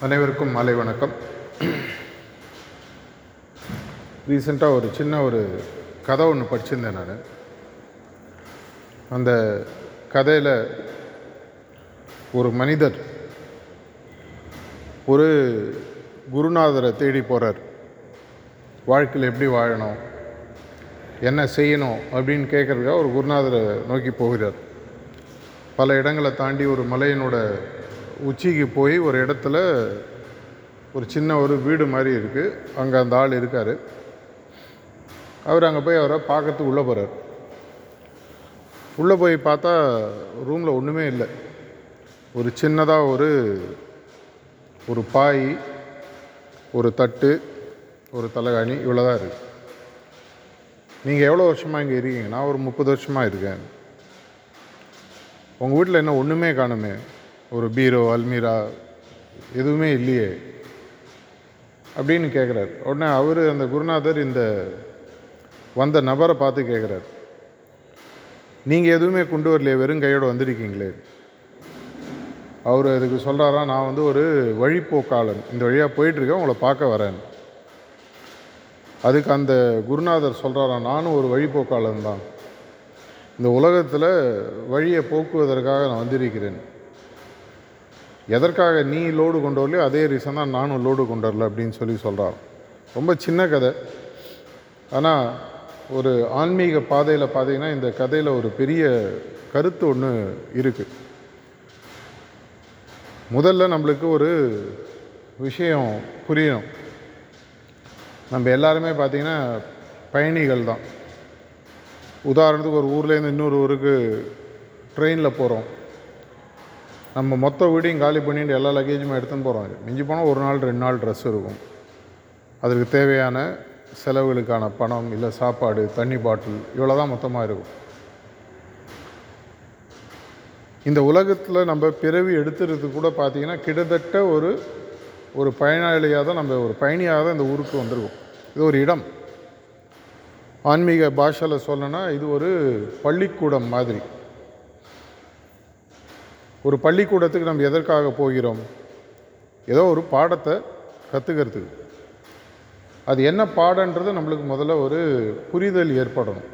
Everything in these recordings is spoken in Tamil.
அனைவருக்கும் மாலை வணக்கம். ரீசெண்டாக ஒரு சின்ன ஒரு கதை ஒன்று படிச்சிருந்தேன் நான். அந்த கதையில் ஒரு மனிதர் ஒரு குருநாதரை தேடி போகிறார் வாழ்க்கையில் எப்படி வாழணும் என்ன செய்யணும் அப்படின்னு கேட்குறதுக்காக ஒரு குருநாதரை நோக்கி போகிறார். பல இடங்களை தாண்டி ஒரு மலையினோட உச்சிக்கு போய் ஒரு இடத்துல ஒரு சின்ன ஒரு வீடு மாதிரி இருக்குது அங்கே அந்த ஆள் இருக்கார். அவர் அங்கே போய் அவரை பார்க்கறதுக்கு உள்ளே போகிறார் உள்ளே போய் பார்த்தா ரூமில் ஒன்றுமே இல்லை. ஒரு சின்னதாக ஒரு ஒரு பாய் ஒரு தட்டு ஒரு தலைகாணி இவ்வளோ தான் இருக்குது நீங்கள் எவ்வளோ வருஷமாக இங்கே இருக்கீங்க? நான் ஒரு முப்பது வருஷமாக இருக்கேன். உங்கள் வீட்டில் என்ன ஒன்றுமே காணுமே. ஒரு பீரோ அல்மீரா எதுவுமே இல்லையே. அப்படின்னு கேட்குறாரு உடனே அவர் அந்த குருநாதர் இந்த வந்த நபரை பார்த்து கேட்குறாரு நீங்கள் எதுவுமே கொண்டு வரலையே வெறும் கையோடு வந்திருக்கீங்களே. அவர் அதுக்கு சொல்கிறாரா நான் வந்து ஒரு வழிப்போக்காளன். இந்த வழியாக போயிட்டுருக்கேன் உங்களை பார்க்க வரேன். அதுக்கு அந்த குருநாதர் சொல்கிறாரா நானும் ஒரு வழிப்போக்காளன் தான். இந்த உலகத்தில் வழியை போக்குவதற்காக நான் வந்திருக்கிறேன். எதற்காக நீ லோடு கொண்டு வரலையோ அதே ரீசன் தான் நானும் லோடு கொண்டு வரல அப்படின்னு சொல்லி சொல்கிறார் ரொம்ப சின்ன கதை. ஆனால் ஒரு ஆன்மீக பாதையில் பார்த்தீங்கன்னா இந்த கதையில் ஒரு பெரிய கருத்து ஒன்று இருக்குது முதல்ல நம்மளுக்கு ஒரு விஷயம் புரியணும். நம்ம எல்லாருமே பார்த்திங்கன்னா பயணிகள் தான். உதாரணத்துக்கு ஒரு ஊர்லேருந்து இன்னொரு ஊருக்கு ட்ரெயினில் போகிறோம் நம்ம மொத்த வீடையும் காலி பண்ணிட்டு எல்லா லக்கேஜுமே எடுத்துன்னு போகிறோம் மிஞ்சி போனால் ஒரு நாள் ரெண்டு நாள் ட்ரெஸ் இருக்கும். அதுக்கு தேவையான செலவுகளுக்கான பணம் இல்லை சாப்பாடு தண்ணி பாட்டில் இவ்வளோ தான் மொத்தமாக இருக்கும். இந்த உலகத்தில் நம்ம பிறவி எடுத்துறது கூட பார்த்திங்கன்னா கிட்டத்தட்ட ஒரு ஒரு பயனாளியாக தான் நம்ம ஒரு பயணியாக தான் இந்த ஊருக்கு வந்திருக்கோம். இது ஒரு இடம். ஆன்மீக பாஷையில் சொல்லணும்னா இது ஒரு பள்ளிக்கூடம் மாதிரி. ஒரு பள்ளிக்கூடத்துக்கு நம்ம எதற்காக போகிறோம்? ஏதோ ஒரு பாடத்தை கற்றுக்கிறதுக்கு அது என்ன பாடன்றது நம்மளுக்கு முதல்ல ஒரு புரிதல் ஏற்படணும்.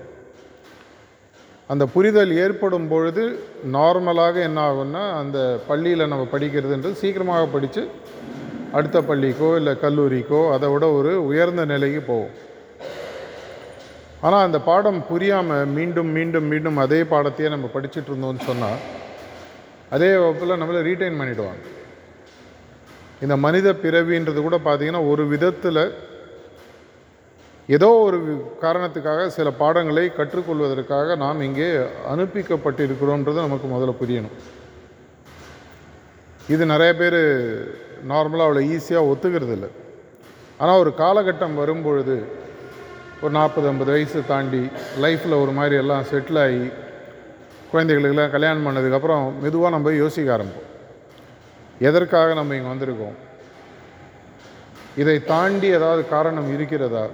அந்த புரிதல் ஏற்படும் பொழுது நார்மலாக என்ன ஆகும்னா அந்த பள்ளியில் நம்ம படிக்கிறதுன்றது சீக்கிரமாக படித்து அடுத்த பள்ளிக்கோ இல்லை கல்லூரிக்கோ அதை விட ஒரு உயர்ந்த நிலைக்கு போவோம் ஆனால் அந்த பாடம் புரியாமல் மீண்டும் மீண்டும் மீண்டும் அதே பாடத்தையே நம்ம படிச்சுட்டு இருந்தோம்னு சொன்னால் அதே வகுப்பில் நம்மளை ரீட்டைன் பண்ணிவிடுவாங்க இந்த மனித பிறவின்றது கூட பார்த்திங்கன்னா ஒரு விதத்தில் ஏதோ ஒரு காரணத்துக்காக சில பாடங்களை கற்றுக்கொள்வதற்காக நாம் இங்கே அனுப்பிக்கப்பட்டிருக்கிறோன்றது நமக்கு முதல்ல புரியணும். இது நிறைய பேர் நார்மலாக அவ்வளோ ஈஸியாக ஒத்துக்கிறது இல்லை. ஆனால் ஒரு காலகட்டம் வரும்பொழுது ஒரு நாற்பது ஐம்பது வயசு தாண்டி லைஃப்பில் ஒரு மாதிரி எல்லாம் செட்டில் ஆகி குழந்தைகளுக்கெல்லாம் கல்யாணம் பண்ணதுக்கப்புறம் மெதுவாக நம்ம யோசிக்க ஆரம்பிப்போம். எதற்காக நம்ம இங்கே வந்திருக்கோம்? இதை தாண்டி ஏதாவது காரணம் இருக்கிறதா?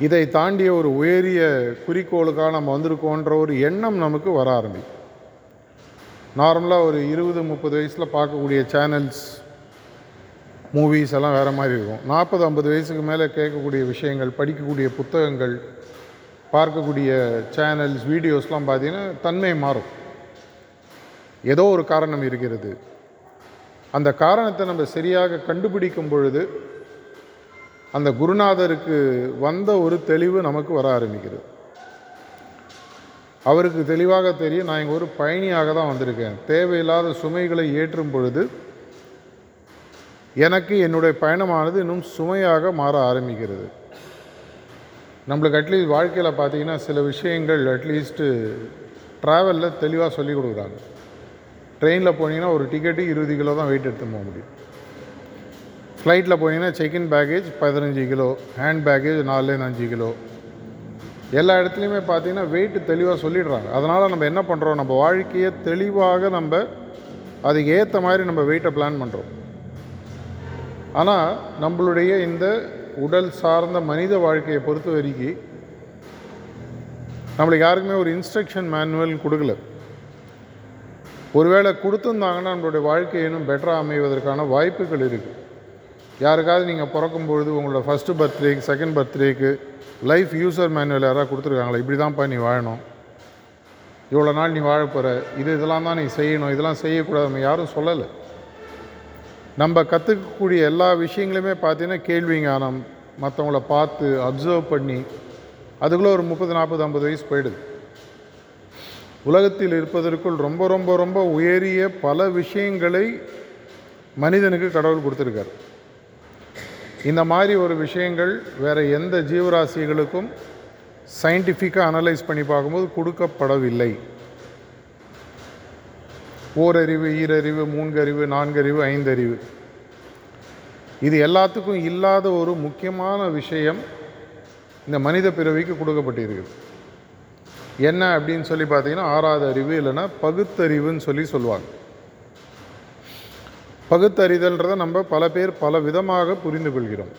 இதை தாண்டிய ஒரு உயரிய குறிக்கோளுக்காக நம்ம வந்திருக்கோன்ற ஒரு எண்ணம் நமக்கு வர ஆரம்பிக்கும். நார்மலாக ஒரு இருபது முப்பது வயசில் பார்க்கக்கூடிய சேனல்ஸ் மூவிஸ் எல்லாம் வேறு மாதிரி இருக்கும். நாற்பது ஐம்பது வயசுக்கு மேலே கேட்கக்கூடிய விஷயங்கள் படிக்கக்கூடிய புத்தகங்கள் பார்க்கக்கூடிய சேனல்ஸ் வீடியோஸ்லாம் பார்த்தீங்கன்னா தன்மை மாறும். ஏதோ ஒரு காரணம் இருக்கிறது. அந்த காரணத்தை நம்ம சரியாக கண்டுபிடிக்கும் பொழுது அந்த குருநாதருக்கு வந்த ஒரு தெளிவு நமக்கு வர ஆரம்பிக்கிறது. அவருக்கு தெளிவாக தெரியும் நான் இங்கே ஒரு பயணியாக தான் வந்திருக்கேன். தேவையில்லாத சுமைகளை ஏற்றும் பொழுது எனக்கு என்னுடைய பயணமானது இன்னும் சுமையாக மாற ஆரம்பிக்கிறது. நம்மளுக்கு அட்லீஸ்ட் வாழ்க்கையில் பார்த்தீங்கன்னா சில விஷயங்கள் அட்லீஸ்ட்டு ட்ராவலில் தெளிவாக சொல்லிக் கொடுக்குறாங்க. ட்ரெயினில் போனீங்கன்னா ஒரு டிக்கெட்டு இருபது கிலோ தான் வெயிட் எடுத்து போக முடியும். ஃப்ளைட்டில் போனீங்கன்னா செக்இன் பேக்கேஜ் பதினஞ்சு கிலோ ஹேண்ட் பேக்கேஜ் நாலுலேருந்து அஞ்சு கிலோ. எல்லா இடத்துலையுமே பார்த்தீங்கன்னா வெயிட்டு தெளிவாக சொல்லிடுறாங்க. அதனால் நம்ம என்ன பண்ணுறோம் நம்ம வாழ்க்கையை தெளிவாக நம்ம அதுக்கு ஏற்ற மாதிரி நம்ம வெயிட்டை பிளான் பண்ணுறோம் ஆனால் நம்மளுடைய இந்த உடல் சார்ந்த மனித வாழ்க்கையை பொறுத்த வரைக்கும் நம்மளுக்கு யாருக்குமே ஒரு இன்ஸ்ட்ரக்ஷன் மேனுவல் கொடுக்கல. ஒருவேளை கொடுத்துருந்தாங்கன்னா நம்மளுடைய வாழ்க்கை இன்னும் பெட்டராக அமைவதற்கான வாய்ப்புகள் இருக்குது யாருக்காவது நீங்கள் பிறக்கும் பொழுது உங்களோட ஃபஸ்ட்டு பர்த்டேக்கு செகண்ட் பர்த்டேக்கு லைஃப் யூசர் மேனுவல் யாராவது கொடுத்துருக்காங்களா? இப்படி தான்ப்பா நீ வாழணும். இவ்வளோ நாள் நீ வாழ போகிற இது இதெல்லாம் தான் நீ செய்யணும். இதெல்லாம் செய்யக்கூடாது நம்ம யாரும் சொல்லலை. நம்ம கற்றுக்கக்கூடிய எல்லா விஷயங்களுமே பார்த்தீங்கன்னா கேள்வி ஞானம் மற்றவங்கள பார்த்து அப்சர்வ் பண்ணி அதுக்குள்ளே ஒரு முப்பது நாற்பது ஐம்பது வயசு போயிடுது. உலகத்தில் இருப்பதற்குள் ரொம்ப ரொம்ப ரொம்ப உயரிய பல விஷயங்களை மனிதனுக்கு கடவுள் கொடுத்துருக்கார். இந்த மாதிரி ஒரு விஷயங்கள் வேறு எந்த ஜீவராசிகளுக்கும் சயின்டிஃபிக்காக அனலைஸ் பண்ணி பார்க்கும்போது கொடுக்கப்படவில்லை. ஓரறிவு ஈரறிவு மூன்கறிவு நான்கறிவு ஐந்தறிவு. இது எல்லாத்துக்கும் இல்லாத ஒரு முக்கியமான விஷயம் இந்த மனித பிறவிக்கு கொடுக்கப்பட்டிருக்குது. என்ன அப்படின்னு சொல்லி பார்த்தீங்கன்னா ஆறாவது அறிவு இல்லைன்னா பகுத்தறிவுன்னு சொல்லி சொல்லுவாங்க. பகுத்தறிதல்ன்றதை நம்ம பல பேர் பல விதமாக புரிந்து கொள்கிறோம்.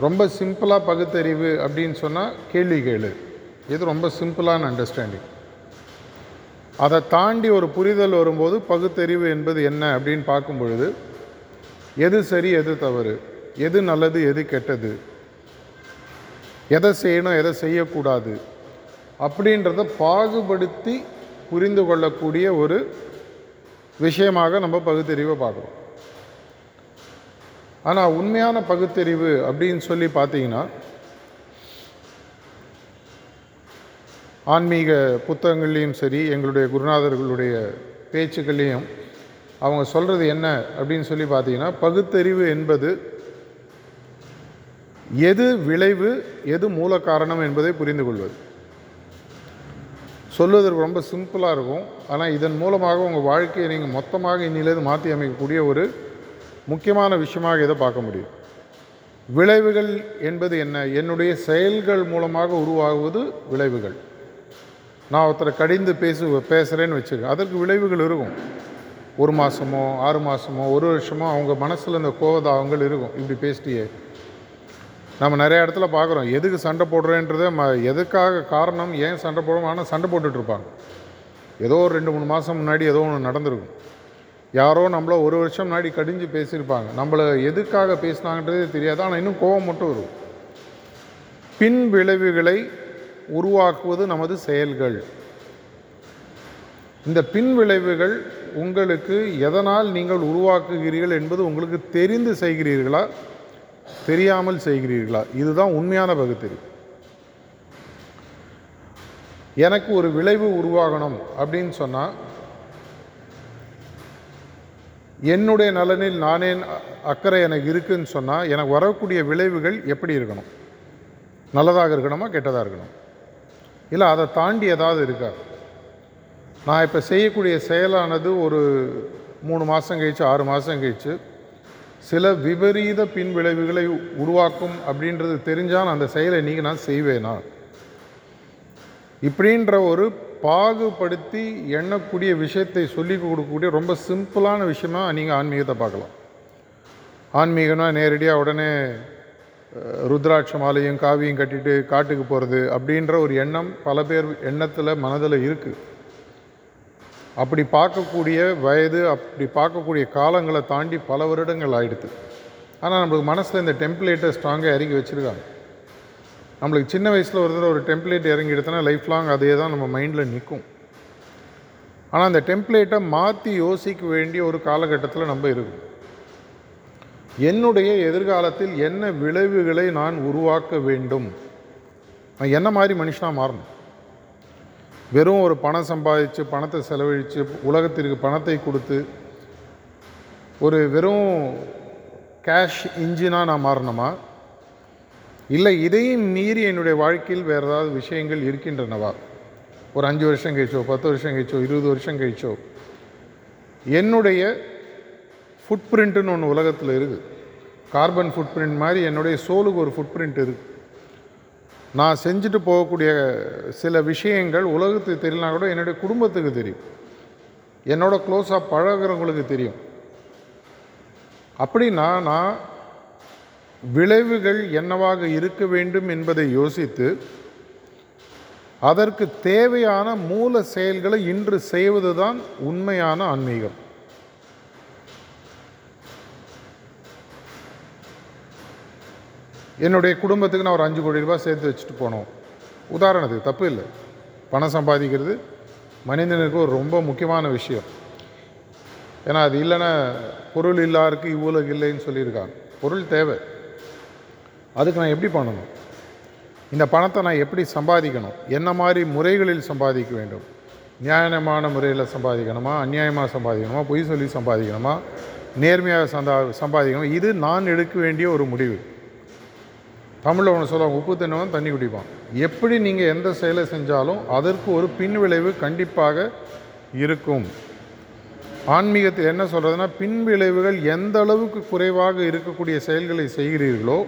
ரொம்ப சிம்பிளாக பகுத்தறிவு அப்படின்னு சொன்னால் கேள்வி கேளு. இது ரொம்ப சிம்பிளான அண்டர்ஸ்டாண்டிங் அதை தாண்டி ஒரு புரிதல் வரும்போது பகுத்தறிவு என்பது என்ன அப்படின்னு பார்க்கும் பொழுது எது சரி எது தவறு எது நல்லது எது கெட்டது எதை செய்யணும் எதை செய்யக்கூடாது அப்படின்றத பாகுபடுத்தி புரிந்து கொள்ளக்கூடிய ஒரு விஷயமாக நம்ம பகுத்தறிவை பார்க்குறோம். ஆனால் உண்மையான பகுத்தறிவு அப்படின்னு சொல்லி பார்த்தீங்கன்னா ஆன்மீக புத்தகங்கள்லேயும் சரி எங்களுடைய குருநாதர்களுடைய பேச்சுக்கள்லேயும் அவங்க சொல்கிறது என்ன அப்படின்னு சொல்லி பார்த்தீங்கன்னா பகுத்தறிவு என்பது எது விளைவு எது மூல காரணம் என்பதை புரிந்து கொள்வது. சொல்வதற்கு ரொம்ப சிம்பிளாக இருக்கும். ஆனால் இதன் மூலமாக உங்கள் வாழ்க்கையை நீங்கள் மொத்தமாக இன்னிலேருந்து மாற்றி அமைக்கக்கூடிய ஒரு முக்கியமான விஷயமாக இதை பார்க்க முடியும். விளைவுகள் என்பது என்ன? என்னுடைய செயல்கள் மூலமாக உருவாகுவது விளைவுகள். நான் ஒருத்தரை கடிந்து பேசு பேசுகிறேன்னு வச்சுக்க அதற்கு விளைவுகள் இருக்கும். ஒரு மாதமோ ஆறு மாதமோ ஒரு வருஷமோ அவங்க மனசில் இந்த கோவதாவங்கள் இருக்கும். இப்படி பேசிட்டியே. நம்ம நிறைய இடத்துல பார்க்குறோம். எதுக்கு சண்டை போடுறேன்றதே ம எதுக்காக காரணம் ஏன் சண்டை போடுறோம் ஆனால் சண்டை போட்டுட்ருப்பாங்க ஏதோ ஒரு ரெண்டு மூணு மாதம் முன்னாடி ஏதோ ஒன்று நடந்திருக்கும். யாரோ நம்மள ஒரு வருஷம் முன்னாடி கடிஞ்சு பேசியிருப்பாங்க. நம்மளை எதுக்காக பேசினாங்கன்றதே தெரியாது. ஆனால் இன்னும் கோவம் மட்டும் வரும். பின் விளைவுகளை உருவாக்குவது நமது செயல்கள். இந்த பின் விளைவுகள் உங்களுக்கு எதனால் நீங்கள் உருவாக்குகிறீர்கள் என்பது உங்களுக்கு தெரிந்து செய்கிறீர்களா? தெரியாமல் செய்கிறீர்களா? இதுதான் உண்மையான பகுத்தறிவு எனக்கு ஒரு விளைவு உருவாகணும் அப்படின்னு சொன்னால் என்னுடைய நலனில் நானே அக்கறை எனக்கு இருக்குன்னு சொன்னால் எனக்கு வரக்கூடிய விளைவுகள் எப்படி இருக்கணும்? நல்லதாக இருக்கணுமா கெட்டதாக இருக்கணும்? இல்லை அதை தாண்டி ஏதாவது இருக்கா? நான் இப்போ செய்யக்கூடிய செயலானது ஒரு மூணு மாதம் கழிச்சு ஆறு மாதம் கழிச்சு சில விபரீத பின்விளைவுகளை உருவாக்கும் அப்படின்றது தெரிஞ்சால் நான் அந்த செயலை நீங்கள் நான் செய்வேனா? இப்படின்ற ஒரு பாகுபடுத்தி எண்ணக்கூடிய விஷயத்தை சொல்லி கொடுக்கக்கூடிய ரொம்ப சிம்பிளான விஷயமா நீங்கள் ஆன்மீகத்தை பார்க்கலாம். ஆன்மீகம்னா நேரடியாக உடனே ருத்ராட்ச மாலையும் காவியும் கட்டிட்டு காட்டுக்கு போகிறது அப்படின்ற ஒரு எண்ணம் பல பேர் எண்ணத்தில் மனதில் இருக்குது அப்படி பார்க்கக்கூடிய வயது அப்படி பார்க்கக்கூடிய காலங்களை தாண்டி பல வருடங்கள் ஆயிடுது. ஆனால் நம்மளுக்கு மனசில் இந்த டெம்ப்ளேட்டை ஸ்ட்ராங்காக இறங்கி வச்சுருக்காங்க. நம்மளுக்கு சின்ன வயசில் ஒரு தடவை ஒரு டெம்ப்ளேட் இறங்கி எடுத்தோன்னா லைஃப் லாங் அதே தான் நம்ம மைண்டில் நிற்கும் ஆனால் அந்த டெம்ப்ளேட்டை மாற்றி யோசிக்க வேண்டிய ஒரு காலகட்டத்தில் நம்ம இருக்கும். என்னுடைய எதிர்காலத்தில் என்ன விளைவுகளை நான் உருவாக்க வேண்டும்? நான் என்ன மாதிரி மனுஷனாக மாறணும்? வெறும் ஒரு பணம் சம்பாதிச்சு பணத்தை செலவழித்து உலகத்திற்கு பணத்தை கொடுத்து ஒரு வெறும் கேஷ் இன்ஜினாக நான் மாறணுமா? இல்லை இதையும் மீறி என்னுடைய வாழ்க்கையில் வேறு ஏதாவது விஷயங்கள் இருக்கின்றனவா? ஒரு அஞ்சு வருஷம் கழிச்சோ பத்து வருஷம் கழிச்சோ இருபது வருஷம் கழிச்சோ. என்னுடைய ஃபுட் பிரிண்ட்டுன்னு ஒன்று உலகத்தில் இருக்குது கார்பன் ஃபுட் பிரிண்ட் மாதிரி என்னுடைய சோலுக்கு ஒரு ஃபுட் பிரிண்ட் இருக்குது நான் செஞ்சுட்டு போகக்கூடிய சில விஷயங்கள் உலகத்துக்கு தெரியலனா கூட என்னுடைய குடும்பத்துக்கு தெரியும். என்னோட க்ளோஸாக பழகுறவங்களுக்கு தெரியும். அப்படின்னா நான் விளைவுகள் என்னவாக இருக்க வேண்டும் என்பதை யோசித்து அதற்கு தேவையான மூல செயல்களை இன்று செய்வது தான் உண்மையான ஆன்மீகம். என்னுடைய குடும்பத்துக்கு நான் ஒரு அஞ்சு கோடி ரூபாய் சேர்த்து வச்சுட்டு போனோம். உதாரணத்துக்கு தப்பு இல்லை. பணம் சம்பாதிக்கிறது மனிதனுக்கு ஒரு ரொம்ப முக்கியமான விஷயம். ஏன்னா அது இல்லைன்னா பொருள் இல்லாருக்கு இவ்வளவு இல்லைன்னு சொல்லியிருக்காங்க. பொருள் தேவை. அதுக்கு நான் எப்படி பண்ணணும்? இந்த பணத்தை நான் எப்படி சம்பாதிக்கணும்? என்ன மாதிரி முறைகளில் சம்பாதிக்க வேண்டும்? நியாயமான முறையில் சம்பாதிக்கணுமா? அந்நியாயமாக சம்பாதிக்கணுமா? பொய் சொல்லி சம்பாதிக்கணுமா? நேர்மையாக சந்தா சம்பாதிக்கணும்? இது நான் எடுக்க வேண்டிய ஒரு முடிவு. தமிழில் ஒன்று சொல்லுவாங்க உப்பு தின்னவன் தண்ணி குடிப்பான். எப்படி நீங்கள் எந்த செயலை செஞ்சாலும் அதற்கு ஒரு பின்விளைவு கண்டிப்பாக இருக்கும். ஆன்மீகத்தில் என்ன சொல்கிறதுனா பின்விளைவுகள் எந்த அளவுக்கு குறைவாக இருக்கக்கூடிய செயல்களை செய்கிறீர்களோ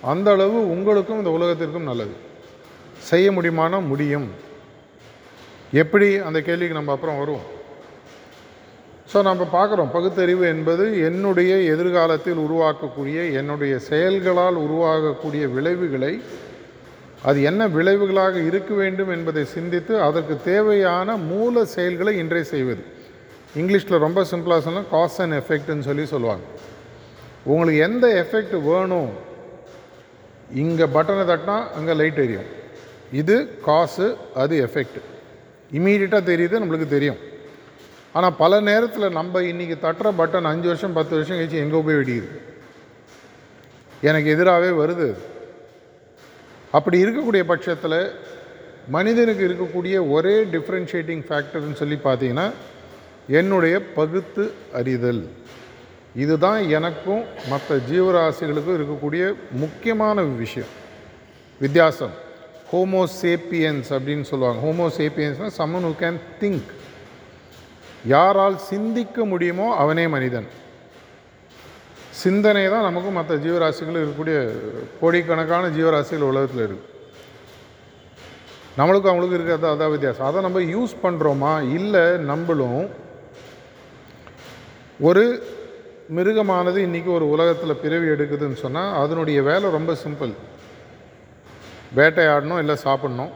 அந்த அளவு உங்களுக்கும் இந்த உலகத்திற்கும் நல்லது. செய்ய முடியுமானால் முடியும். எப்படி? அந்த கேள்விக்கு நம்ம அப்புறம் வருவோம். ஸோ நம்ம பார்க்குறோம். பகுத்தறிவு என்பது என்னுடைய எதிர்காலத்தில் உருவாக்கக்கூடிய என்னுடைய செயல்களால் உருவாகக்கூடிய விளைவுகளை அது என்ன விளைவுகளாக இருக்க வேண்டும் என்பதை சிந்தித்து அதற்கு தேவையான மூல செயல்களை இன்றே செய்வது. இங்கிலீஷில் ரொம்ப சிம்பிளாக சொன்னால் காஸ் அண்ட் எஃபெக்ட்னு சொல்லி சொல்லுவாங்க. உங்களுக்கு எந்த எஃபெக்ட் வேணும்? இங்கே பட்டனை தட்டினா அங்கே லைட் எரியும். இது காசு அது எஃபெக்ட் இமீடியட்டாக தெரியுது நம்மளுக்கு தெரியும். ஆனால் பல நேரத்தில் நம்ம இன்றைக்கி தட்டுற பட்டன் அஞ்சு வருஷம் பத்து வருஷம் கழிச்சு எங்கே போய் வெடிக்குது? எனக்கு எதிராகவே வருது. அப்படி இருக்கக்கூடிய பட்சத்தில் மனிதனுக்கு இருக்கக்கூடிய ஒரே டிஃப்ரென்ஷியேட்டிங் ஃபேக்டர்னு சொல்லி பார்த்தீங்கன்னா என்னுடைய பகுத்து அறிதல். இதுதான் எனக்கும் மற்ற ஜீவராசிகளுக்கும் இருக்கக்கூடிய முக்கியமான விஷயம். வித்தியாசம். ஹோமோசேப்பியன்ஸ் அப்படின்னு சொல்லுவாங்க. ஹோமோசேப்பியன்ஸ்னால் சம்மன் ஹூ கேன் திங்க் யாரால் சிந்திக்க முடியுமோ அவனே மனிதன். சிந்தனை தான் நமக்கும் மற்ற ஜீவராசிகளும் இருக்கக்கூடிய கோடிக்கணக்கான ஜீவராசிகள் உலகத்தில் இருக்குது நம்மளுக்கும் அவங்களுக்கும் இருக்கிறது அதான் வித்தியாசம். அதை நம்ம யூஸ் பண்ணுறோமா இல்லை நம்மளும் ஒரு மிருகமானது இன்றைக்கி ஒரு உலகத்தில் பிறவி எடுக்குதுன்னு சொன்னால் அதனுடைய வேலை ரொம்ப சிம்பிள் வேட்டையாடணும் இல்லை சாப்பிட்ணும்.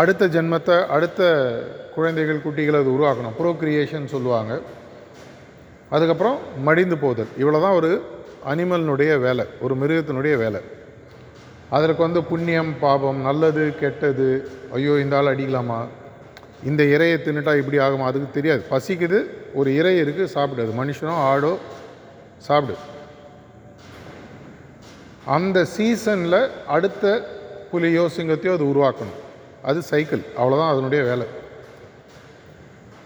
அடுத்த ஜென்மத்தை அடுத்த குழந்தைகள் குட்டிகளை அது உருவாக்கணும். ப்ரோக்ரியேஷன் சொல்லுவாங்க. அதுக்கப்புறம் மடிந்து போதல். இவ்வளோ தான் ஒரு அனிமலினுடைய வேலை ஒரு மிருகத்தினுடைய வேலை. அதற்கு வந்து புண்ணியம் பாபம் நல்லது கெட்டது ஐயோ இந்த ஆள் அடிக்கலாமா? இந்த இறையை தின்னுட்டா இப்படி ஆகுமா? அதுக்கு தெரியாது. பசிக்குது ஒரு இறை இருக்குது சாப்பிடாது மனுஷனோ ஆடோ சாப்பிடு. அந்த சீசனில் அடுத்த புலியோ சிங்கத்தையோ அது உருவாக்கணும். அது சைக்கிள் அவ்வளோதான் அதனுடைய வேலை.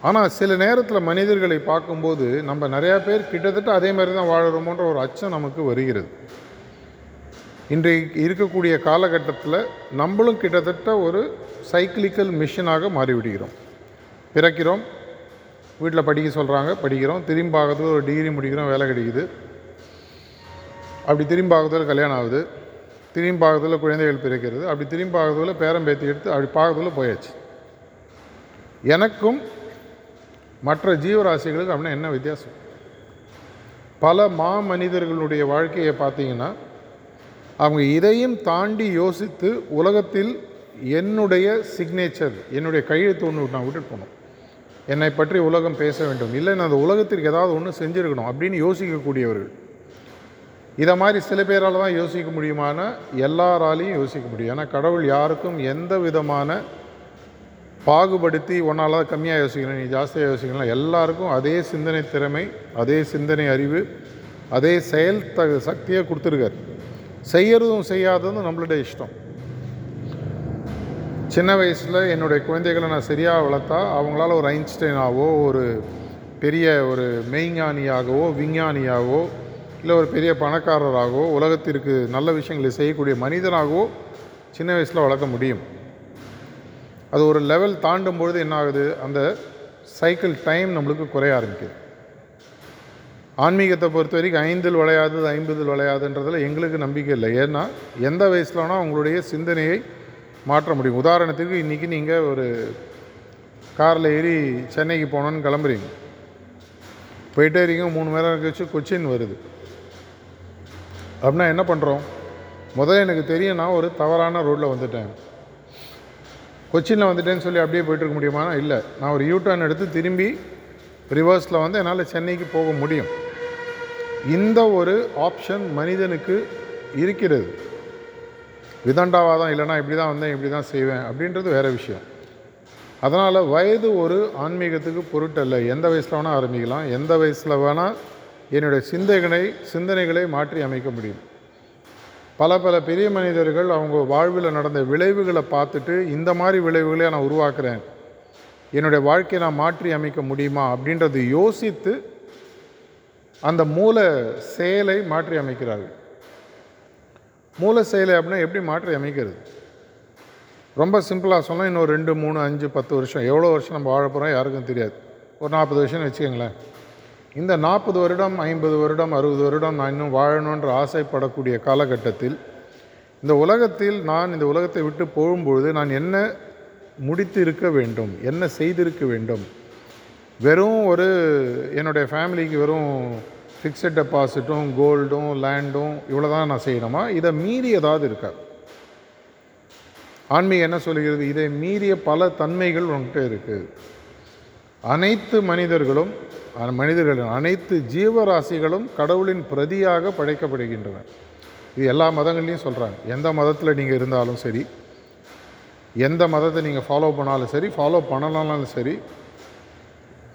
ஆனால் சில நேரத்தில் மனிதர்களை பார்க்கும்போது நம்ம நிறையா பேர் கிட்டத்தட்ட அதே மாதிரி தான் வாழறோமோன்ற ஒரு அச்சம் நமக்கு வருகிறது. இன்றைக்கு இருக்கக்கூடிய காலகட்டத்தில் நம்மளும் கிட்டத்தட்ட ஒரு சைக்கிளிக்கல் மிஷினாக மாறிவிடுகிறோம். பிறக்கிறோம் வீட்டில் படிக்க சொல்கிறாங்க படிக்கிறோம் திரும்பி பார்க்கறதுக்கு ஒரு டிகிரி முடிக்கிறோம் வேலை கிடைக்குது. அப்படி திரும்பி பார்க்கறதுல கல்யாணம் ஆகுது. திரும்பி குழந்தைகள் பிறக்கிறது அப்படி திரும்பாகத்தில் பார்க்கறதுல பேரம் பேத்தி எடுத்து அப்படி பாகத்தில் போயாச்சு. எனக்கும் மற்ற ஜீவராசிகளுக்கு அப்படின்னா என்ன வித்தியாசம்? பல மா மனிதர்களுடைய வாழ்க்கையை பார்த்தீங்கன்னா அவங்க இதையும் தாண்டி யோசித்து உலகத்தில் என்னுடைய சிக்னேச்சர் என்னுடைய கையெழுத்து ஒன்று நான் விட்டுட்டு போனோம் என்னை பற்றி உலகம் பேச வேண்டும். இல்லை நான் அந்த உலகத்திற்கு ஏதாவது ஒன்று செஞ்சுருக்கணும் அப்படின்னு யோசிக்கக்கூடியவர்கள். இதை மாதிரி சில பேரால் தான் யோசிக்க முடியுமான எல்லாராலையும் யோசிக்க முடியும். ஏன்னா கடவுள் யாருக்கும் எந்த விதமான பாகுபடுத்தி ஒன்றால் தான் கம்மியாக யோசிக்கணும் நீ ஜாஸ்தியாக யோசிக்கலாம் எல்லாருக்கும் அதே சிந்தனை திறமை அதே சிந்தனை அறிவு அதே செயல் த சக்தியை கொடுத்துருக்காரு. செய்யறதும் செய்யாததும் நம்மளுடைய இஷ்டம். சின்ன வயசில் என்னுடைய குழந்தைகளை நான் சரியாக வளர்த்தா அவங்களால ஒரு ஐன்ஸ்டைனாவோ ஒரு பெரிய ஒரு மெய்ஞானியாகவோ விஞ்ஞானியாகவோ இல்லை ஒரு பெரிய பணக்காரராகவோ உலகத்திற்கு நல்ல விஷயங்களை செய்யக்கூடிய மனிதனாகவோ சின்ன வயசில் வளர்க்க முடியும். அது ஒரு லெவல் தாண்டும் பொழுது என்ன ஆகுது? அந்த சைக்கிள் டைம் நம்மளுக்கு குறைய ஆரம்பிக்குது. ஆன்மீகத்தை பொறுத்த வரைக்கும் ஐந்தில் விளையாதது ஐம்பதில் விளையாதுன்றதில் எங்களுக்கு நம்பிக்கை இல்லை. ஏன்னா எந்த வயசில் வேணால் உங்களுடைய சிந்தனையை மாற்ற முடியும். உதாரணத்துக்கு இன்றைக்கி நீங்கள் ஒரு காரில் ஏறி சென்னைக்கு போனோன்னு கிளம்புறீங்க. போயிட்டே இருக்கீங்க மூணு மணி நேரம் கழிச்சு கொச்சின் வருது. அப்படின்னா என்ன பண்ணுறோம் முதல்ல எனக்கு தெரியும் நான் ஒரு தவறான ரோட்டில் வந்துட்டேன். கொச்சினில் வந்துட்டேன்னு சொல்லி அப்படியே போயிட்டுருக்க முடியுமானா இல்லை. நான் ஒரு யூ எடுத்து திரும்பி ரிவர்ஸில் வந்து என்னால் சென்னைக்கு போக முடியும். இந்த ஒரு ஆப்ஷன் மனிதனுக்கு இருக்கிறது. விதண்டாவாதம் இல்லைனா இப்படி தான் வந்தேன் இப்படி தான் செய்வேன் அப்படின்றது வேறு விஷயம். அதனால் வயது ஒரு ஆன்மீகத்துக்கு பொருட்டல்ல. எந்த வயசில் வேணால் ஆரம்பிக்கலாம். எந்த வயசில் வேணால் என்னுடைய சிந்தனை சிந்தனைகளை மாற்றி அமைக்க முடியும். பல பல பெரிய மனிதர்கள் அவங்க வாழ்வில் நடந்த விளைவுகளை பார்த்துட்டு இந்த மாதிரி விளைவுகளை நான் உருவாக்குறேன். என்னுடைய வாழ்க்கையை நான் மாற்றி அமைக்க முடியுமா அப்படின்றது யோசித்து அந்த மூல செயலை மாற்றி அமைக்கிறார்கள். மூல செயலை அப்படின்னா எப்படி மாற்றி அமைக்கிறது? ரொம்ப சிம்பிளாக சொன்னால் இன்னும் ரெண்டு மூணு அஞ்சு பத்து வருஷம். எவ்வளோ வருஷம் நம்ம வாழ போகிறோம் யாருக்கும் தெரியாது. ஒரு நாற்பது வருஷம்னு வச்சுக்கோங்களேன். இந்த நாற்பது வருடம் ஐம்பது வருடம் அறுபது வருடம் நான் இன்னும் வாழணுன்ற ஆசைப்படக்கூடிய காலகட்டத்தில் இந்த உலகத்தில் நான் இந்த உலகத்தை விட்டு போகும்பொழுது நான் என்ன முடித்து இருக்க வேண்டும் என்ன செய்திருக்க வேண்டும்? வெறும் ஒரு என்னுடைய ஃபேமிலிக்கு வெறும் ஃபிக்ஸட் டெபாசிட்டும் கோல்டும் லேண்டும் இவ்வளோ தான் நான் செய்யணுமா? இதை மீறி ஏதாவது இருக்கா? ஆன்மீகம் என்ன சொல்கிறது? இதை மீறிய பல தன்மைகள் உங்கள்கிட்ட இருக்குது அனைத்து மனிதர்களும் மனிதர்களின் அனைத்து ஜீவராசிகளும் கடவுளின் பிரதியாக படைக்கப்படுகின்றன. இது எல்லா மதங்கள்லையும் சொல்கிறாங்க எந்த மதத்தில் நீங்கள் இருந்தாலும் சரி எந்த மதத்தை நீங்கள் ஃபாலோ பண்ணாலும் சரி ஃபாலோ பண்ணலனாலும் சரி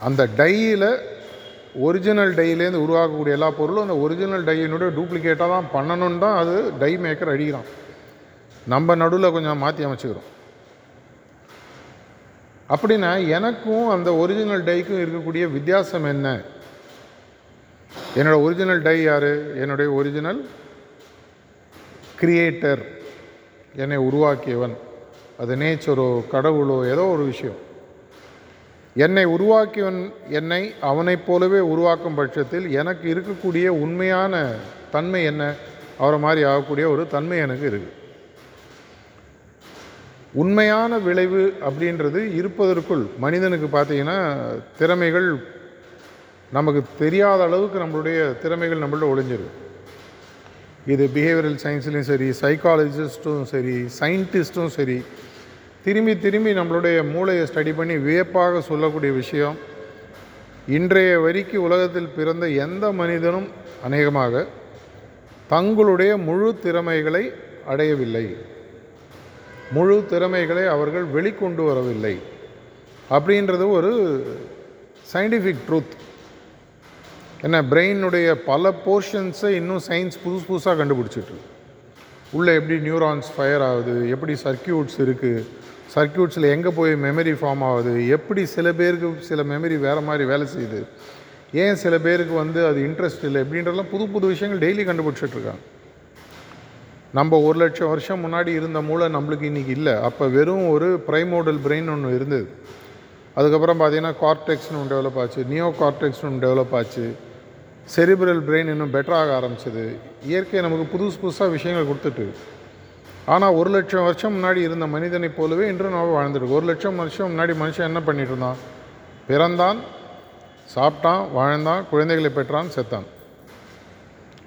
அந்த டையில் ஒரிஜினல் டையிலேருந்து உருவாக்கக்கூடிய எல்லா பொருளும் அந்த ஒரிஜினல் டையினுடைய டூப்ளிகேட்டாக தான் பண்ணணும்னு தான் அது டை மேக்கர் அடிக்கிறான். நம்ம நடுவில் கொஞ்சம் மாற்றி அமைச்சுக்கிறோம். அப்படின்னா எனக்கும் அந்த ஒரிஜினல் டைக்கும் இருக்கக்கூடிய வித்தியாசம் என்ன? என்னோடய ஒரிஜினல் டை யார்? என்னுடைய ஒரிஜினல் கிரியேட்டர் என்னை உருவாக்கியவன். அது நேச்சரோ கடவுளோ ஏதோ ஒரு விஷயம். என்னை உருவாக்கியவன் என்னை அவனைப் போலவே உருவாக்கும் பட்சத்தில் எனக்கு இருக்கக்கூடிய உண்மையான தன்மை என்ன? அவரை மாதிரி ஆகக்கூடிய ஒரு தன்மை எனக்கு இருக்குது உண்மையான விளைவு அப்படின்றது இருப்பதற்குள் மனிதனுக்கு பார்த்தீங்கன்னா திறமைகள் நமக்கு தெரியாத அளவுக்கு நம்மளுடைய திறமைகள் நம்மள்ட்ட ஒளிஞ்சிருக்கு இது பிஹேவியரல் சயின்ஸ்லேயும் சரி சைக்காலஜிஸ்ட்டும் சரி சயின்டிஸ்ட்டும் சரி திரும்பி திரும்பி நம்மளுடைய மூளையை ஸ்டடி பண்ணி வியப்பாக சொல்லக்கூடிய விஷயம் இன்றைய வரிக்கு உலகத்தில் பிறந்த எந்த மனிதனும் அநேகமாக தங்களுடைய முழு திறமைகளை அடையவில்லை. முழு திறமைகளை அவர்கள் வெளிக்கொண்டு வரவில்லை அப்படின்றது ஒரு சயின்டிஃபிக் ட்ரூத் என்ன பிரெயினுடைய பல போர்ஷன்ஸை இன்னும் சயின்ஸ் புதுசு புதுசாக கண்டுபிடிச்சிட்ருக்கு உள்ளே எப்படி நியூரான்ஸ் ஃபயர் ஆகுது எப்படி சர்க்கியூட்ஸ் இருக்குது சர்க்கியூட்ஸில் எங்கே போய் மெமரி ஃபார்ம் ஆகுது எப்படி சில பேருக்கு சில மெமரி வேறு மாதிரி வேலை செய்யுது ஏன் சில பேருக்கு வந்து அது இன்ட்ரெஸ்ட் இல்லை எப்படின்றதெல்லாம் புது புது விஷயங்கள் டெய்லி கண்டுபிடிச்சிட்ருக்காங்க நம்ம ஒரு லட்சம் வருஷம் முன்னாடி இருந்த மூளை நம்மளுக்கு இன்றைக்கி இல்லை. அப்போ வெறும் ஒரு ப்ரைமோடல் பிரெயின் ஒன்று இருந்தது. அதுக்கப்புறம் பார்த்தீங்கன்னா கார்டெக்ஸ்னு ஒன்று டெவலப் ஆச்சு. நியோ கார்டெக்ஸ்னு ஒன்று டெவலப் ஆச்சு. செரிபிரல் பிரெயின் இன்னும் பெட்டராக ஆரம்பிச்சது. இயற்கை நமக்கு புதுசு புதுசாக விஷயங்கள் கொடுத்துட்டு. ஆனால் ஒரு லட்சம் வருஷம் முன்னாடி இருந்த மனிதனை போலவே இன்று நம்ம வாழ்ந்துருக்கு ஒரு லட்சம் வருஷம் முன்னாடி மனுஷன் என்ன பண்ணிட்டு இருந்தான்? பிறந்தான் சாப்பிட்டான் வாழ்ந்தான் குழந்தைகளை பெற்றான் செத்தான்.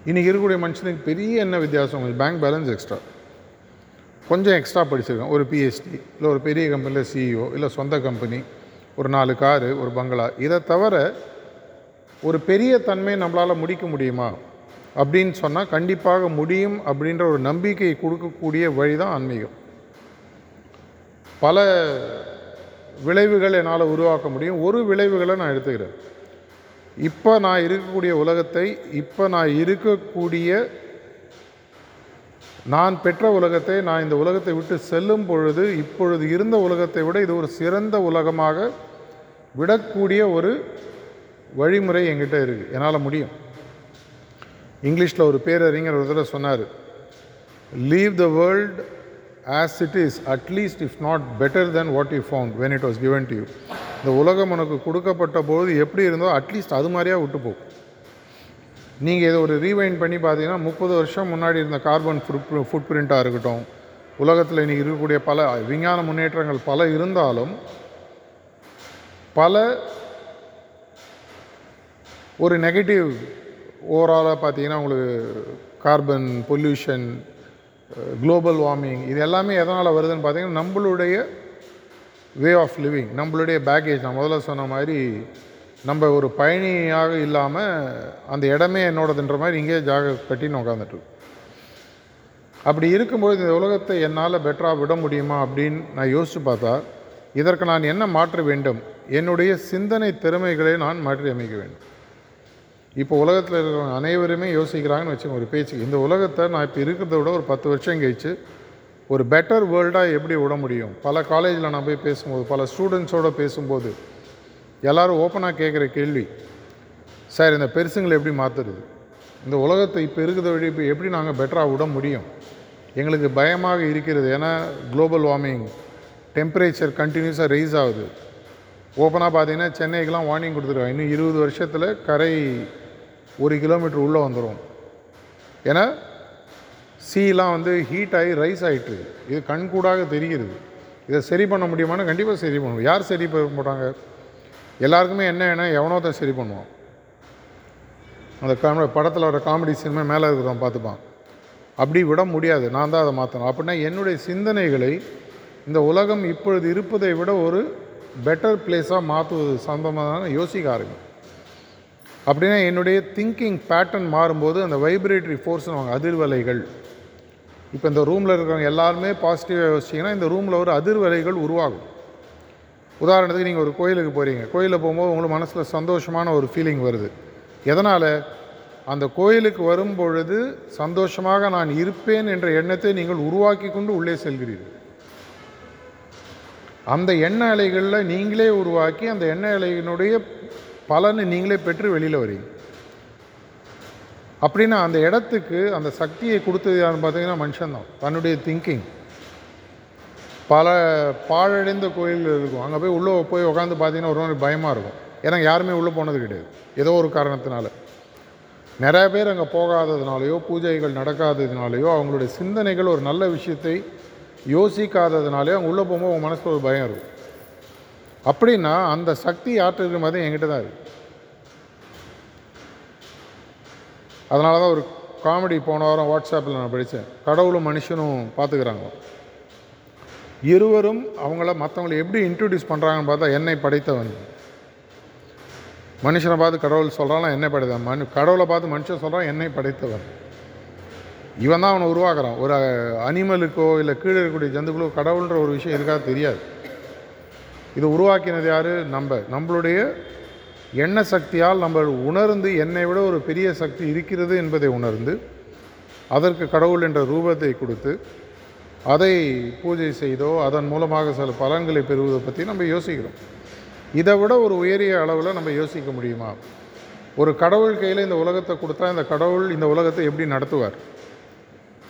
இன்றைக்கி இருக்கக்கூடிய மனுஷனுக்கு பெரிய என்ன வித்தியாசம் உங்களுக்கு? பேங்க் பேலன்ஸ் எக்ஸ்ட்ரா கொஞ்சம் எக்ஸ்ட்ரா படிச்சிருக்கேன். ஒரு பிஹெச்டி இல்லை ஒரு பெரிய கம்பெனியில் சிஇஓ இல்லை சொந்த கம்பெனி ஒரு நாலு காரு ஒரு பங்களா இதை தவிர ஒரு பெரிய தன்மை நம்மளால் முடிக்க முடியுமா? அப்படின்னு சொன்னால் கண்டிப்பாக முடியும் அப்படின்ற ஒரு நம்பிக்கையை கொடுக்கக்கூடிய வழி தான் ஆன்மீகம். பல விளைவுகள் என்னால் உருவாக்க முடியும். ஒரு விளைவுகளை நான் எடுத்துக்கிறேன். இப்போ நான் இருக்கக்கூடிய உலகத்தை இப்போ நான் இருக்கக்கூடிய நான் பெற்ற உலகத்தை நான் இந்த உலகத்தை விட்டு செல்லும் பொழுது இப்பொழுது இருந்த உலகத்தை விட இது ஒரு சிறந்த உலகமாக விடக்கூடிய ஒரு வழிமுறை என்கிட்ட இருக்குது என்னால் முடியும். இங்கிலீஷில் ஒரு பேரறிஞர் ஒரு தடவை சொன்னார் leave the world as it is at least if not better then what you found when it was given to you இந்த உலகம் உனக்கு கொடுக்கப்பட்ட போது எப்படி இருந்தோ அட்லீஸ்ட் அது மாதிரியா விட்டு போகும் நீங்கள் இதை ஒரு ரீவைண்ட் பண்ணி பார்த்தீங்கன்னா முப்பது வருஷம் முன்னாடி இருந்த கார்பன் ஃபுட் ஃபுட் பிரிண்ட்டாக இருக்கட்டும் உலகத்தில் இன்றைக்கி இருக்கக்கூடிய பல விஞ்ஞான முன்னேற்றங்கள் பல இருந்தாலும் பல ஒரு நெகட்டிவ் ஓவராலாக பார்த்தீங்கன்னா உங்களுக்கு கார்பன் பொல்யூஷன் குளோபல் வார்மிங் இது எல்லாமே எதனால் வருதுன்னு பார்த்தீங்கன்னா நம்மளுடைய வே ஆஃப் லிவிங் நம்மளுடைய பேக்கேஜ் நான் முதல்ல சொன்ன மாதிரி நம்ம ஒரு பயணியாக இல்லாமல் அந்த இடமே என்னோடதுன்ற மாதிரி இங்கேயே ஜாக கட்டின்னு உட்காந்துட்டு அப்படி இருக்கும்போது இந்த உலகத்தை என்னால் பெட்டராக விட முடியுமா அப்படின்னு நான் யோசித்து பார்த்தா இதற்கு நான் என்ன மாற்ற வேண்டும்? என்னுடைய சிந்தனை திறமைகளை நான் மாற்றி அமைக்க வேண்டும். இப்போ உலகத்தில் இருக்கிறவங்க அனைவருமே யோசிக்கிறாங்கன்னு வச்சுக்கோங்க ஒரு பேச்சு இந்த உலகத்தை நான் இப்போ இருக்கிறத விட ஒரு பத்து வருஷம் கழிச்சு ஒரு பெட்டர் வேர்ல்டாக எப்படி விட முடியும்? பல காலேஜில் நான் போய் பேசும்போது பல ஸ்டூடெண்ட்ஸோடு பேசும்போது எல்லோரும் ஓப்பனாக கேட்குற கேள்வி சார் இந்த பெருசுங்களை எப்படி மாற்றுறது இந்த உலகத்தை இப்போ இருக்கிற வழி இப்போ எப்படி நாங்கள் பெட்டராக விட முடியும்? எங்களுக்கு பயமாக இருக்கிறது. ஏன்னா குளோபல் வார்மிங் டெம்பரேச்சர் கண்டினியூஸாக ரைஸ் ஆகுது. ஓப்பனாக பார்த்தீங்கன்னா சென்னைக்கெலாம் வார்னிங் கொடுத்துருக்காங்க. இன்னும் இருபது வருஷத்தில் கரை ஒரு கிலோமீட்டர் உள்ளே வந்துடும் ஏன்னா சீலாம் வந்து ஹீட் ஆகி ரைஸ் ஆகிட்டு இது கண்கூடாக தெரிகிறது. இதை சரி பண்ண முடியுமான்னு கண்டிப்பாக சரி பண்ணுவோம். யார் சரி பண்ண போட்டாங்க? எல்லாருக்குமே என்ன வேணா எவனோ தான் சரி பண்ணுவான். அந்த காமெடி படத்தில் வர காமெடி சினிமா மேலே இருக்கிறவன் பார்த்துப்பான். அப்படி விட முடியாது. நான் தான் அதை மாற்றணும் அப்படின்னா என்னுடைய சிந்தனைகளை இந்த உலகம் இப்பொழுது இருப்பதை விட ஒரு பெட்டர் பிளேஸாக மாற்றுவது சம்பந்தமாக யோசிக்க ஆரம்பிக்கும். அப்படின்னா என்னுடைய திங்கிங் பேட்டர்ன் மாறும்போது அந்த வைப்ரேட்டரி ஃபோர்ஸ்னு அதிர்வலைகள். இப்போ இந்த ரூமில் இருக்கிறவங்க எல்லாருமே பாசிட்டிவாக யோசிச்சிங்கன்னா இந்த ரூமில் ஒரு அதிர்வலைகள் உருவாகும். உதாரணத்துக்கு நீங்கள் ஒரு கோயிலுக்கு போகிறீங்க கோயிலில் போகும்போது உங்களுக்கு மனசில் சந்தோஷமான ஒரு ஃபீலிங் வருது. எதனால்? அந்த கோயிலுக்கு வரும் பொழுது சந்தோஷமாக நான் இருப்பேன் என்ற எண்ணத்தை நீங்கள் உருவாக்கி கொண்டு உள்ளே செல்கிறீர்கள். அந்த எண்ண அலைகளில் நீங்களே உருவாக்கி அந்த எண்ண அலையினுடைய பலனை நீங்களே பெற்று வெளியில் வரீங்க. அப்படின்னா அந்த இடத்துக்கு அந்த சக்தியை கொடுத்தது யாருன்னு பார்த்தீங்கன்னா மனுஷன்தான் தன்னுடைய திங்கிங் பல பாழடைந்த கோயில் இருக்கும். அங்கே போய் உள்ளே போய் உட்காந்து பார்த்தீங்கன்னா ஒரு மாதிரி பயமாக இருக்கும். ஏன்னா யாருமே உள்ளே போனது கிடையாது. ஏதோ ஒரு காரணத்தினால. நிறைய பேர் அங்கே போகாததுனாலையோ பூஜைகள் நடக்காததுனாலையோ அவங்களுடைய சிந்தனைகள் ஒரு நல்ல விஷயத்தை யோசிக்காததுனாலே அவங்க உள்ளே போகும்போது அவங்க மனசில் ஒரு பயம் இருக்கும். அப்படின்னா அந்த சக்தி ஆற்றுகிற மாதிரி என்கிட்ட தான் இருக்குது அதனால தான் ஒரு காமெடி போன வாரம் வாட்ஸ்அப்பில் நான் படித்தேன் கடவுளும் மனுஷனும் பார்த்துக்கிறாங்க இருவரும் அவங்கள மற்றவங்களை எப்படி இன்ட்ரடியூஸ் பண்ணுறாங்கன்னு பார்த்தா என்னை படைத்தவன். மனுஷனை பார்த்து கடவுள் சொல்கிறான் என்னை படைத்தவன். மனு கடவுளை பார்த்து மனுஷன் சொல்கிறான் என்னை படைத்தவன். இவன் தான் அவனை உருவாக்குறான். ஒரு அனிமலுக்கோ இல்லை கீழே இருக்கக்கூடிய ஜந்துக்களோ கடவுள்ன்ற ஒரு விஷயம் எதுக்காக தெரியாது. இது உருவாக்கினது யார்? நம்ம. நம்மளுடைய எண்ண சக்தியால் நம்ம உணர்ந்து என்னை விட ஒரு பெரிய சக்தி இருக்கிறது என்பதை உணர்ந்து அதற்கு கடவுள் என்ற ரூபத்தை கொடுத்து அதை பூஜை செய்தோ அதன் மூலமாக சில பலன்களை பெறுவதை பற்றி நம்ம யோசிக்கிறோம். இதை விட ஒரு உயரிய அளவில் நம்ம யோசிக்க முடியுமா? ஒரு கடவுள் கையில் இந்த உலகத்தை கொடுத்தா இந்த கடவுள் இந்த உலகத்தை எப்படி நடத்துவார்?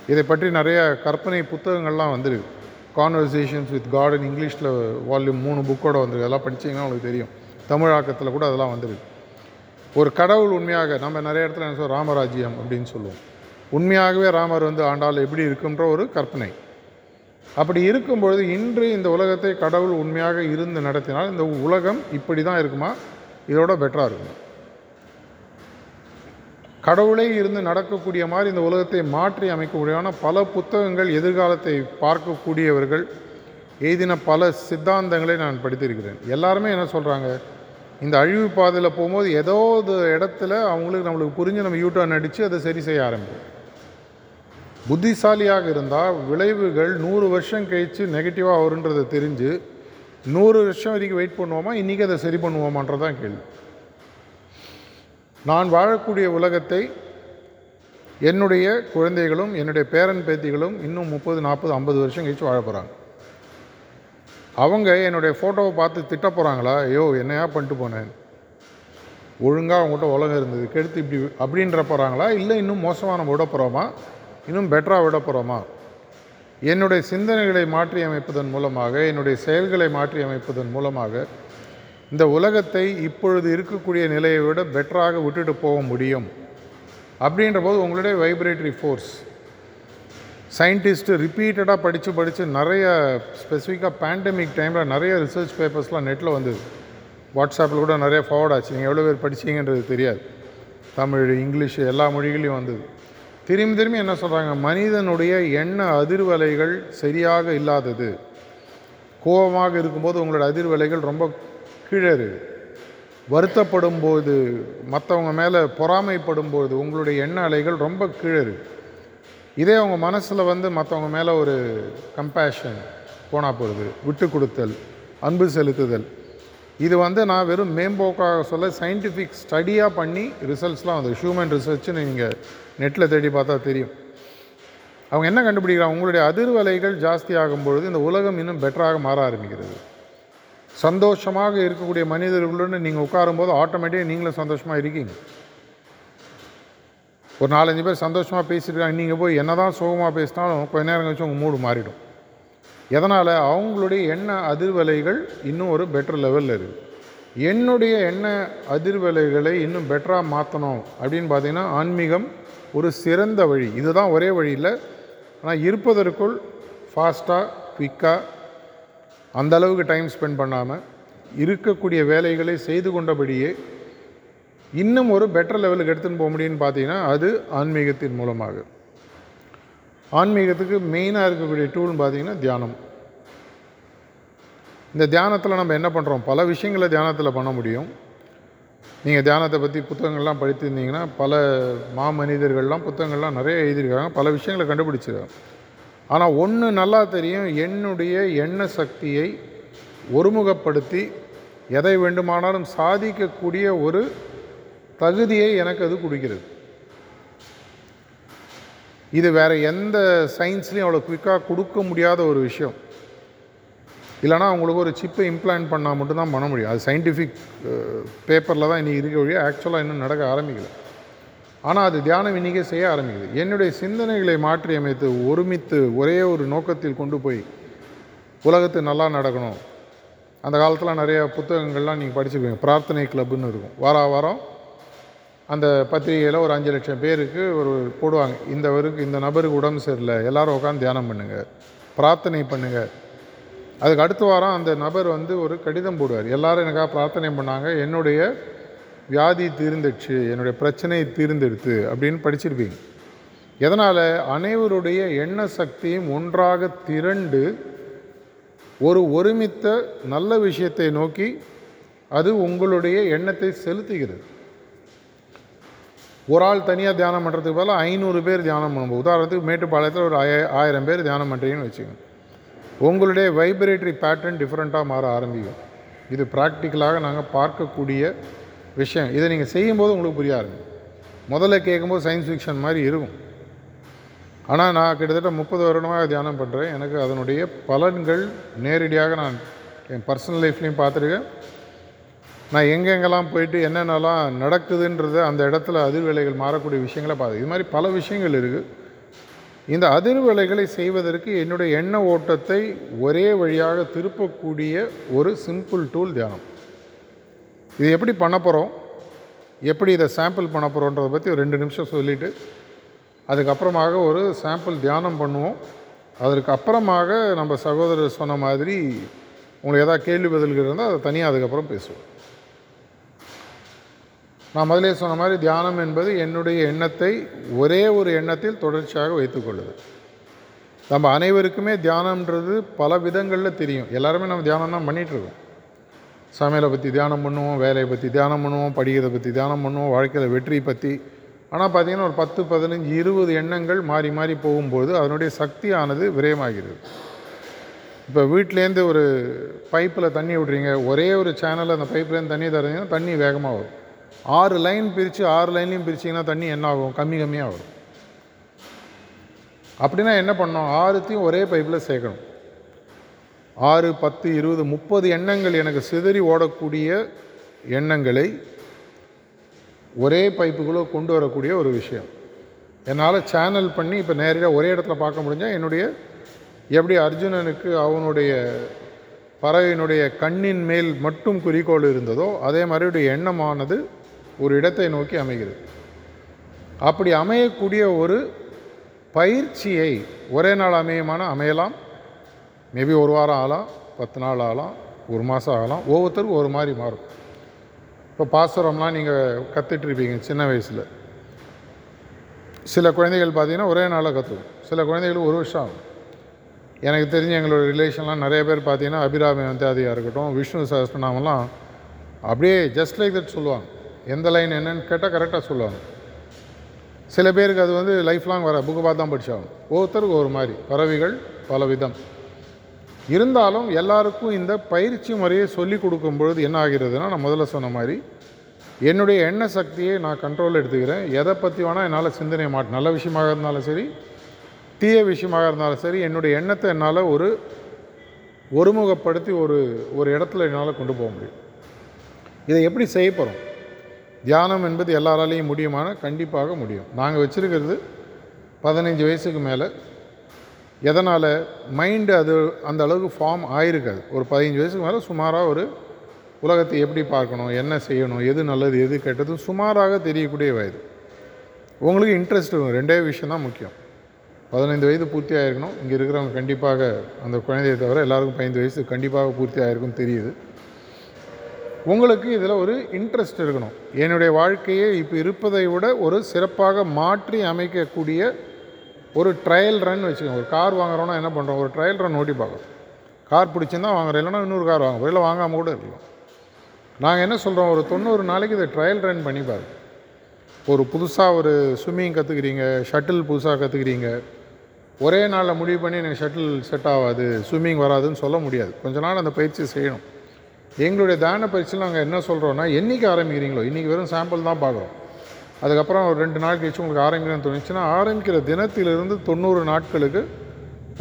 இதை பற்றி நிறைய கற்பனை புத்தகங்கள்லாம் வந்துருக்கு. கான்வர்சேஷன்ஸ் வித் காட் இங்கிலீஷில் வால்யூம் மூணு புக்கோட வந்துருக்கு. அதெல்லாம் படித்தீங்கன்னா உங்களுக்கு தெரியும். தமிழாக்கத்தில் கூட அதெல்லாம் வந்துருக்கு. ஒரு கடவுள் உண்மையாக நம்ம நிறைய இடத்துல என்ன சொல்கிறோம் ராமராஜ்யம் அப்படின்னு சொல்லுவோம். உண்மையாகவே ராமர் வந்து ஆண்டால் எப்படி இருக்குன்ற ஒரு கற்பனை. அப்படி இருக்கும்பொழுது இன்று இந்த உலகத்தை கடவுள் உண்மையாக இருந்து நடத்தினால் இந்த உலகம் இப்படி தான் இருக்குமா? இதோட பெட்டராக இருக்குமா. கடவுளே இருந்து நடக்கக்கூடிய மாதிரி இந்த உலகத்தை மாற்றி அமைக்கக்கூடியவான பல புத்தகங்கள் எதிர்காலத்தை பார்க்கக்கூடியவர்கள் எழுதின பல சித்தாந்தங்களை நான் படித்திருக்கிறேன். எல்லாருமே என்ன சொல்கிறாங்க இந்த அழிவு பாதையில் போகும்போது ஏதோ ஒரு இடத்துல அவங்களுக்கு நம்மளுக்கு புரிஞ்சு நம்ம யூட்டர்ன் அடித்து அதை சரி செய்ய ஆரம்பிக்கும். புத்திசாலியாக இருந்தால் விளைவுகள் நூறு வருஷம் கழித்து நெகட்டிவாக வருன்றதை தெரிஞ்சு நூறு வருஷம் வரைக்கும் வெயிட் பண்ணுவோமா? இன்றைக்கி அதை சரி பண்ணுவோமான்றதான் கேள்வி. நான் வாழக்கூடிய உலகத்தை என்னுடைய குழந்தைகளும் என்னுடைய பேரன் பேத்திகளும் இன்னும் முப்பது நாற்பது ஐம்பது வருஷம் கழிச்சு வாழ போகிறாங்க அவங்க என்னுடைய ஃபோட்டோவை பார்த்து திட்ட போகிறாங்களா ஐயோ என்னையா பண்ணிட்டு போனேன். ஒழுங்காக அவங்ககிட்ட உலகம் இருந்தது. கெடுத்து இப்படி அப்படின்ற போகிறாங்களா இல்லை இன்னும் மோசமாக நம்ம விட போகிறோமா இன்னும் பெட்டராக விட போகிறோமா என்னுடைய சிந்தனைகளை மாற்றி அமைப்பதன் மூலமாக என்னுடைய செயல்களை மாற்றி அமைப்பதன் மூலமாக இந்த உலகத்தை இப்பொழுது இருக்கக்கூடிய நிலையை விட பெட்டராக விட்டுட்டு போக முடியும். அப்படின்ற போது உங்களுடைய வைப்ரேட்டரி ஃபோர்ஸ் சயின்டிஸ்ட்டு ரிப்பீட்டடாக படித்து படித்து நிறைய ஸ்பெசிஃபிக்காக பேண்டமிக் டைமில் நிறைய ரிசர்ச் பேப்பர்ஸ்லாம் நெட்டில் வந்தது. வாட்ஸ்அப்பில் கூட நிறைய ஃபார்வர்ட் ஆச்சு. நீங்கள் எவ்வளோ பேர் படிச்சீங்கன்றது தெரியாது. தமிழ் இங்கிலீஷ் எல்லா மொழிகளையும் வந்தது. திரும்பி திரும்பி என்ன சொல்கிறாங்க மனிதனுடைய எண்ண அதிர்வலைகள் சரியாக இல்லாதது. கோபமாக இருக்கும்போது உங்களோட அதிர்வலைகள் ரொம்ப கீழே இருக்குது வருத்தப்படும் போது மற்றவங்க மேலே பொறாமைப்படும் போது உங்களுடைய எண்ண அலைகள் ரொம்ப கீழே இருக்குது இதே அவங்க மனசில் வந்து மற்றவங்க மேலே ஒரு கம்பேஷன் போனால் போகிறது விட்டு கொடுத்தல் அன்பு செலுத்துதல். இது வந்து நான் வெறும் மேம்போக்காக சொல்ல சயின்டிஃபிக் ஸ்டடியாக பண்ணி ரிசல்ட்ஸ்லாம் வந்து ஹியூமன் ரிசர்ச்னு நீங்கள் நெட்டில் தேடி பார்த்தா தெரியும். அவங்க என்ன கண்டுபிடிக்கிறாங்க? உங்களுடைய அதிர்வலைகள் ஜாஸ்தி ஆகும் பொழுது இந்த உலகம் இன்னும் பெட்டராக மாற ஆரம்பிக்கிறது. சந்தோஷமாக இருக்கக்கூடிய மனிதர்களுடன் நீங்கள் உட்காரும்போது ஆட்டோமேட்டிக்காக நீங்களும் சந்தோஷமாக இருக்கீங்க. ஒரு நாலஞ்சு பேர் சந்தோஷமாக பேசியிருக்காங்க நீங்கள் போய் என்ன தான் சோகமாக பேசினாலும் கொஞ்ச நேரம் கழிச்சு உங்கள் மூடு மாறிடும். எதனால்? அவங்களுடைய எண்ண அதிர்வலைகள் இன்னும் ஒரு பெட்டர் லெவலில் இருக்குது என்னுடைய எண்ண அதிர்வலைகளை இன்னும் பெட்டராக மாற்றணும் அப்படின்னு பார்த்தீங்கன்னா ஆன்மீகம் ஒரு சிறந்த வழி. இதுதான் ஒரே வழி இல்லை ஆனால் இருப்பதற்குள் ஃபாஸ்ட்டாக குவிக்காக அந்த அளவுக்கு டைம் ஸ்பெண்ட் பண்ணாமல் இருக்கக்கூடிய வேலைகளை செய்து கொண்டபடியே இன்னும் ஒரு பெட்டர் லெவலுக்கு எடுத்துன்னு போக முடியும்னு பார்த்தீங்கன்னா அது ஆன்மீகத்தின் மூலமாக. ஆன்மீகத்துக்கு மெயினாக இருக்கக்கூடிய டூல்னு பார்த்தீங்கன்னா தியானம். இந்த தியானத்தில் நம்ம என்ன பண்ணுறோம் பல விஷயங்களை தியானத்தில் பண்ண முடியும். நீங்கள் தியானத்தை பற்றி புத்தகங்கள்லாம் படித்திருந்தீங்கன்னா பல மாமனிதர்கள்லாம் புத்தகங்கள்லாம் நிறைய எழுதியிருக்காங்க. பல விஷயங்களை கண்டுபிடிச்சிருக்காங்க. ஆனால் ஒன்று நல்லா தெரியும். என்னுடைய எண்ண சக்தியை ஒருமுகப்படுத்தி எதை வேண்டுமானாலும் சாதிக்கக்கூடிய ஒரு தகுதியை எனக்கு அது கொடுக்கிறது. இது வேறு எந்த சயின்ஸ்லேயும் அவ்வளோ குயிக்காக கொடுக்க முடியாத ஒரு விஷயம். இல்லைனா அவங்களுக்கு ஒரு சிப்பை இம்ப்ளான்ட் பண்ணால் மட்டும்தான் பண்ண முடியும். அது சயின்டிஃபிக் பேப்பரில் தான் இன்றைக்கி இருக்க வழியாக ஆக்சுவலாக இன்னும் நடக்க ஆரம்பிக்கல. ஆனால் அது தியானம் இன்றைக்கே செய்ய ஆரம்பிக்குது. என்னுடைய சிந்தனைகளை மாற்றி அமைத்து ஒருமித்து ஒரே ஒரு நோக்கத்தில் கொண்டு போய் உலகத்து நல்லா நடக்கணும். அந்த காலத்தில் நிறையா புத்தகங்கள்லாம் நீங்கள் படிச்சுக்குவீங்க பிரார்த்தனை கிளப்புன்னு இருக்கும். வார வாரம் அந்த பத்திரிகையில் ஒரு அஞ்சு லட்சம் பேருக்கு ஒரு போடுவாங்க. இந்த வருக்கு இந்த நபருக்கு உடம்பு சரியில்லை எல்லோரும் உட்காந்து தியானம் பண்ணுங்கள் பிரார்த்தனை பண்ணுங்கள் அதுக்கு அடுத்த வாரம் அந்த நபர் வந்து ஒரு கடிதம் போடுவார். எல்லாரும் எனக்காக பிரார்த்தனை பண்ணாங்க என்னுடைய வியாதி தீர்ந்துடுச்சு என்னுடைய பிரச்சனை தீர்ந்தெடுத்து அப்படின்னு படிச்சிருப்பீங்க. எதனால்? அனைவருடைய எண்ண சக்தியும் ஒன்றாக திரண்டு ஒரு ஒருமித்த நல்ல விஷயத்தை நோக்கி அது உங்களுடைய எண்ணத்தை செலுத்துகிறது. ஒரு ஆள் தனியாக தியானம் பண்ணுறதுக்கு பதிலாக ஐநூறு பேர் தியானம் பண்ணும்போது உதாரணத்துக்கு மேட்டுப்பாளையத்தில் ஒரு ஆய ஆயிரம் பேர் தியானம் பண்ணுறீங்கன்னு வச்சுக்கோங்க. உங்களுடைய வைப்ரேட்டரி பேட்டர்ன் டிஃப்ரெண்ட்டாக மாற ஆரம்பிக்கும். இது ப்ராக்டிக்கலாக நாங்கள் பார்க்கக்கூடிய விஷயம். இதை நீங்கள் செய்யும்போது உங்களுக்கு புரிய ஆரம்பிக்கும். முதல்ல கேட்கும்போது சயின்ஸ் ஃபிக்ஷன் மாதிரி இருக்கும். ஆனால் நான் கிட்டத்தட்ட முப்பது வருடமாக தியானம் பண்ணுறேன் எனக்கு அதனுடைய பலன்கள் நேரடியாக நான் என் பர்சனல் லைஃப்லேயும் பார்த்துருக்கேன். நான் எங்கெங்கெல்லாம் போயிட்டு என்னென்னலாம் நடக்குதுன்றத அந்த இடத்துல அதிர்வேலைகள் மாறக்கூடிய விஷயங்களை பார்த்து இது மாதிரி பல விஷயங்கள் இருக்குது இந்த அதிர்வலைகளை செய்வதற்கு என்னுடைய எண்ண ஓட்டத்தை ஒரே வழியாக திருப்பக்கூடிய ஒரு சிம்பிள் டூல் தியானம். இது எப்படி பண்ண போகிறோம் எப்படி இதை சாம்பிள் பண்ண போகிறோன்றதை பற்றி ஒரு ரெண்டு நிமிஷம் சொல்லிவிட்டு அதுக்கப்புறமாக ஒரு சாம்பிள் தியானம் பண்ணுவோம். அதற்கு அப்புறமாக நம்ம சகோதரர் சொன்ன மாதிரி உங்களுக்கு எதாவது கேள்வி பதில்கள் இருந்தால் அதை தனியாக அதுக்கப்புறம் பேசுவோம். நான் முதலே சொன்ன மாதிரி தியானம் என்பது என்னுடைய எண்ணத்தை ஒரே ஒரு எண்ணத்தில் தொடர்ச்சியாக வைத்துக்கொள்ளுது. நம்ம அனைவருக்குமே தியானம்ன்றது பல விதங்களில் தெரியும். எல்லாருமே நம்ம தியானம் தான் பண்ணிகிட்ருக்கோம் சமையலை பற்றி தியானம் பண்ணுவோம் வேலையை பற்றி தியானம் பண்ணுவோம் படிக்கிறதை பற்றி தியானம் பண்ணுவோம் வாழ்க்கையில் வெற்றி பற்றி ஆனால் பார்த்திங்கன்னா ஒரு பத்து பதினஞ்சு இருபது எண்ணங்கள் மாறி மாறி போகும்போது அதனுடைய சக்தியானது விரயமாகிறது இப்போ வீட்டிலேருந்து ஒரு பைப்பில் தண்ணி விட்றீங்க ஒரே ஒரு சேனலில் அந்த பைப்லேருந்து தண்ணி தரீங்கன்னா தண்ணி வேகமாக வரும். ஆறு லைன் பிரித்து ஆறு லைன்லையும் பிரிச்சிங்கன்னா தண்ணி என்ன ஆகும்? கம்மி கம்மியாக வரும். அப்படின்னா என்ன பண்ணோம் ஆறுத்தையும் ஒரே பைப்பில் சேர்க்கணும். ஆறு பத்து இருபது முப்பது எண்ணங்கள் எனக்கு சிதறி ஓடக்கூடிய எண்ணங்களை ஒரே பைப்புக்குள்ளே கொண்டு வரக்கூடிய ஒரு விஷயம். என்னால் சேனல் பண்ணி இப்போ நேரடியாக ஒரே இடத்துல பார்க்க முடிஞ்சால் என்னுடைய எப்படி அர்ஜுனனுக்கு அவனுடைய பறவையினுடைய கண்ணின் மேல் மட்டும் குறிக்கோள் இருந்ததோ அதே மாதிரி எண்ணமானது இடத்தை நோக்கி அமைகிறது. அப்படி அமையக்கூடிய ஒரு பயிற்சியை ஒரே நாள் அமையுமானால் அமையலாம். மேபி ஒரு வாரம் ஆகலாம் பத்து நாள் ஆகலாம் ஒரு மாதம் ஆகலாம் ஒவ்வொருத்தருக்கும் ஒரு மாதிரி மாறும். இப்போ பாசுரம்லாம் நீங்கள் கற்றுட்ருப்பீங்க சின்ன வயசில். சில குழந்தைகள் பார்த்திங்கன்னா ஒரே நாளில் கற்றுக்கும் சில குழந்தைகள் ஒரு வருஷம் ஆகும். எனக்கு தெரிஞ்ச எங்களோட ரிலேஷன்லாம் நிறைய பேர் பார்த்தீங்கன்னா அபிராமி வந்தாதியாக இருக்கட்டும் விஷ்ணு சஹஸ்ரநாமெல்லாம் அப்படியே ஜஸ்ட் லைக் தட் சொல்லுவாங்க. எந்த லைன் என்னன்னு கேட்டால் கரெக்டாக சொல்லுவாங்க. சில பேருக்கு அது வந்து லைஃப் லாங் வர புக்கு பார்த்து தான் படிச்சாகும் ஒவ்வொருத்தருக்கு ஒரு மாதிரி. பறவைகள் பல விதம் இருந்தாலும் எல்லாருக்கும் இந்த பயிற்சி முறையை சொல்லி கொடுக்கும் பொழுது என்ன ஆகிறதுனா நான் முதல்ல சொன்ன மாதிரி என்னுடைய எண்ண சக்தியை நான் கண்ட்ரோல் எடுத்துக்கிறேன். எதை பற்றி வேணால் என்னால் சிந்தனை மாட்டேன் நல்ல விஷயமாக இருந்தாலும் சரி தீய விஷயமாக இருந்தாலும் சரி என்னுடைய எண்ணத்தை என்னால் ஒரு ஒருமுகப்படுத்தி ஒரு ஒரு இடத்துல என்னால் கொண்டு போக முடியும். இதை எப்படி செய்ய போகிறோம் தியானம் என்பது எல்லாராலையும் முடியுமான கண்டிப்பாக முடியும். நாங்கள் வச்சுருக்கிறது பதினஞ்சு வயசுக்கு மேலே. எதனால்? மைண்டு அது அந்த அளவுக்கு ஃபார்ம் ஆயிருக்காது. ஒரு பதினஞ்சு வயசுக்கு மேலே சுமாராக ஒரு உலகத்தை எப்படி பார்க்கணும் என்ன செய்யணும் எது நல்லது எது கெட்டது சுமாராக தெரியக்கூடிய வயது. உங்களுக்கு இன்ட்ரெஸ்ட் வரும். ரெண்டே விஷயம் தான் முக்கியம். பதினைந்து வயது பூர்த்தி ஆகிருக்கணும் இங்கே இருக்கிறவங்க கண்டிப்பாக அந்த குழந்தையை தவிர எல்லாருக்கும் பதினைந்து வயசு கண்டிப்பாக பூர்த்தி ஆகிருக்கும் தெரியுது. உங்களுக்கு இதில் ஒரு இன்ட்ரெஸ்ட் இருக்கணும். என்னுடைய வாழ்க்கையை இப்போ இருப்பதை விட ஒரு சிறப்பாக மாற்றி அமைக்கக்கூடிய ஒரு ட்ரையல் ரன் வச்சுக்கோங்க. ஒரு கார் வாங்குறோன்னா என்ன பண்ணுறோம் ஒரு ட்ரையல் ரன் ஓட்டி பார்க்குறோம். கார் பிடிச்சிருந்தா வாங்குறோம். இல்லைனா இன்னொரு கார் வாங்க இல்லை வாங்காமல் கூட இருக்கலாம். நாங்கள் என்ன சொல்கிறோம் ஒரு தொண்ணூறு நாளைக்கு இதை ட்ரையல் ரன் பண்ணி பாருங்க. ஒரு புதுசாக ஒரு ஸ்விம்மிங் கற்றுக்குறீங்க ஷட்டில் புதுசாக கற்றுக்குறீங்க ஒரே நாளில் முடிவு பண்ணி எனக்கு ஷட்டில் செட் ஆகாது ஸ்விம்மிங் வராதுன்னு சொல்ல முடியாது. கொஞ்ச நாள் அந்த பயிற்சி செய்யணும். எங்களுடைய தான பயிற்சியில் நாங்கள் என்ன சொல்கிறோன்னா என்றைக்கு ஆரம்பிக்கிறீங்களோ இன்றைக்கி வெறும் சாம்பிள் தான் பார்க்குறோம். அதுக்கப்புறம் ஒரு ரெண்டு நாள் கழிச்சு உங்களுக்கு ஆரம்பிக்கணும்னு தோணுச்சுன்னா ஆரம்பிக்கிற தினத்திலிருந்து தொண்ணூறு நாட்களுக்கு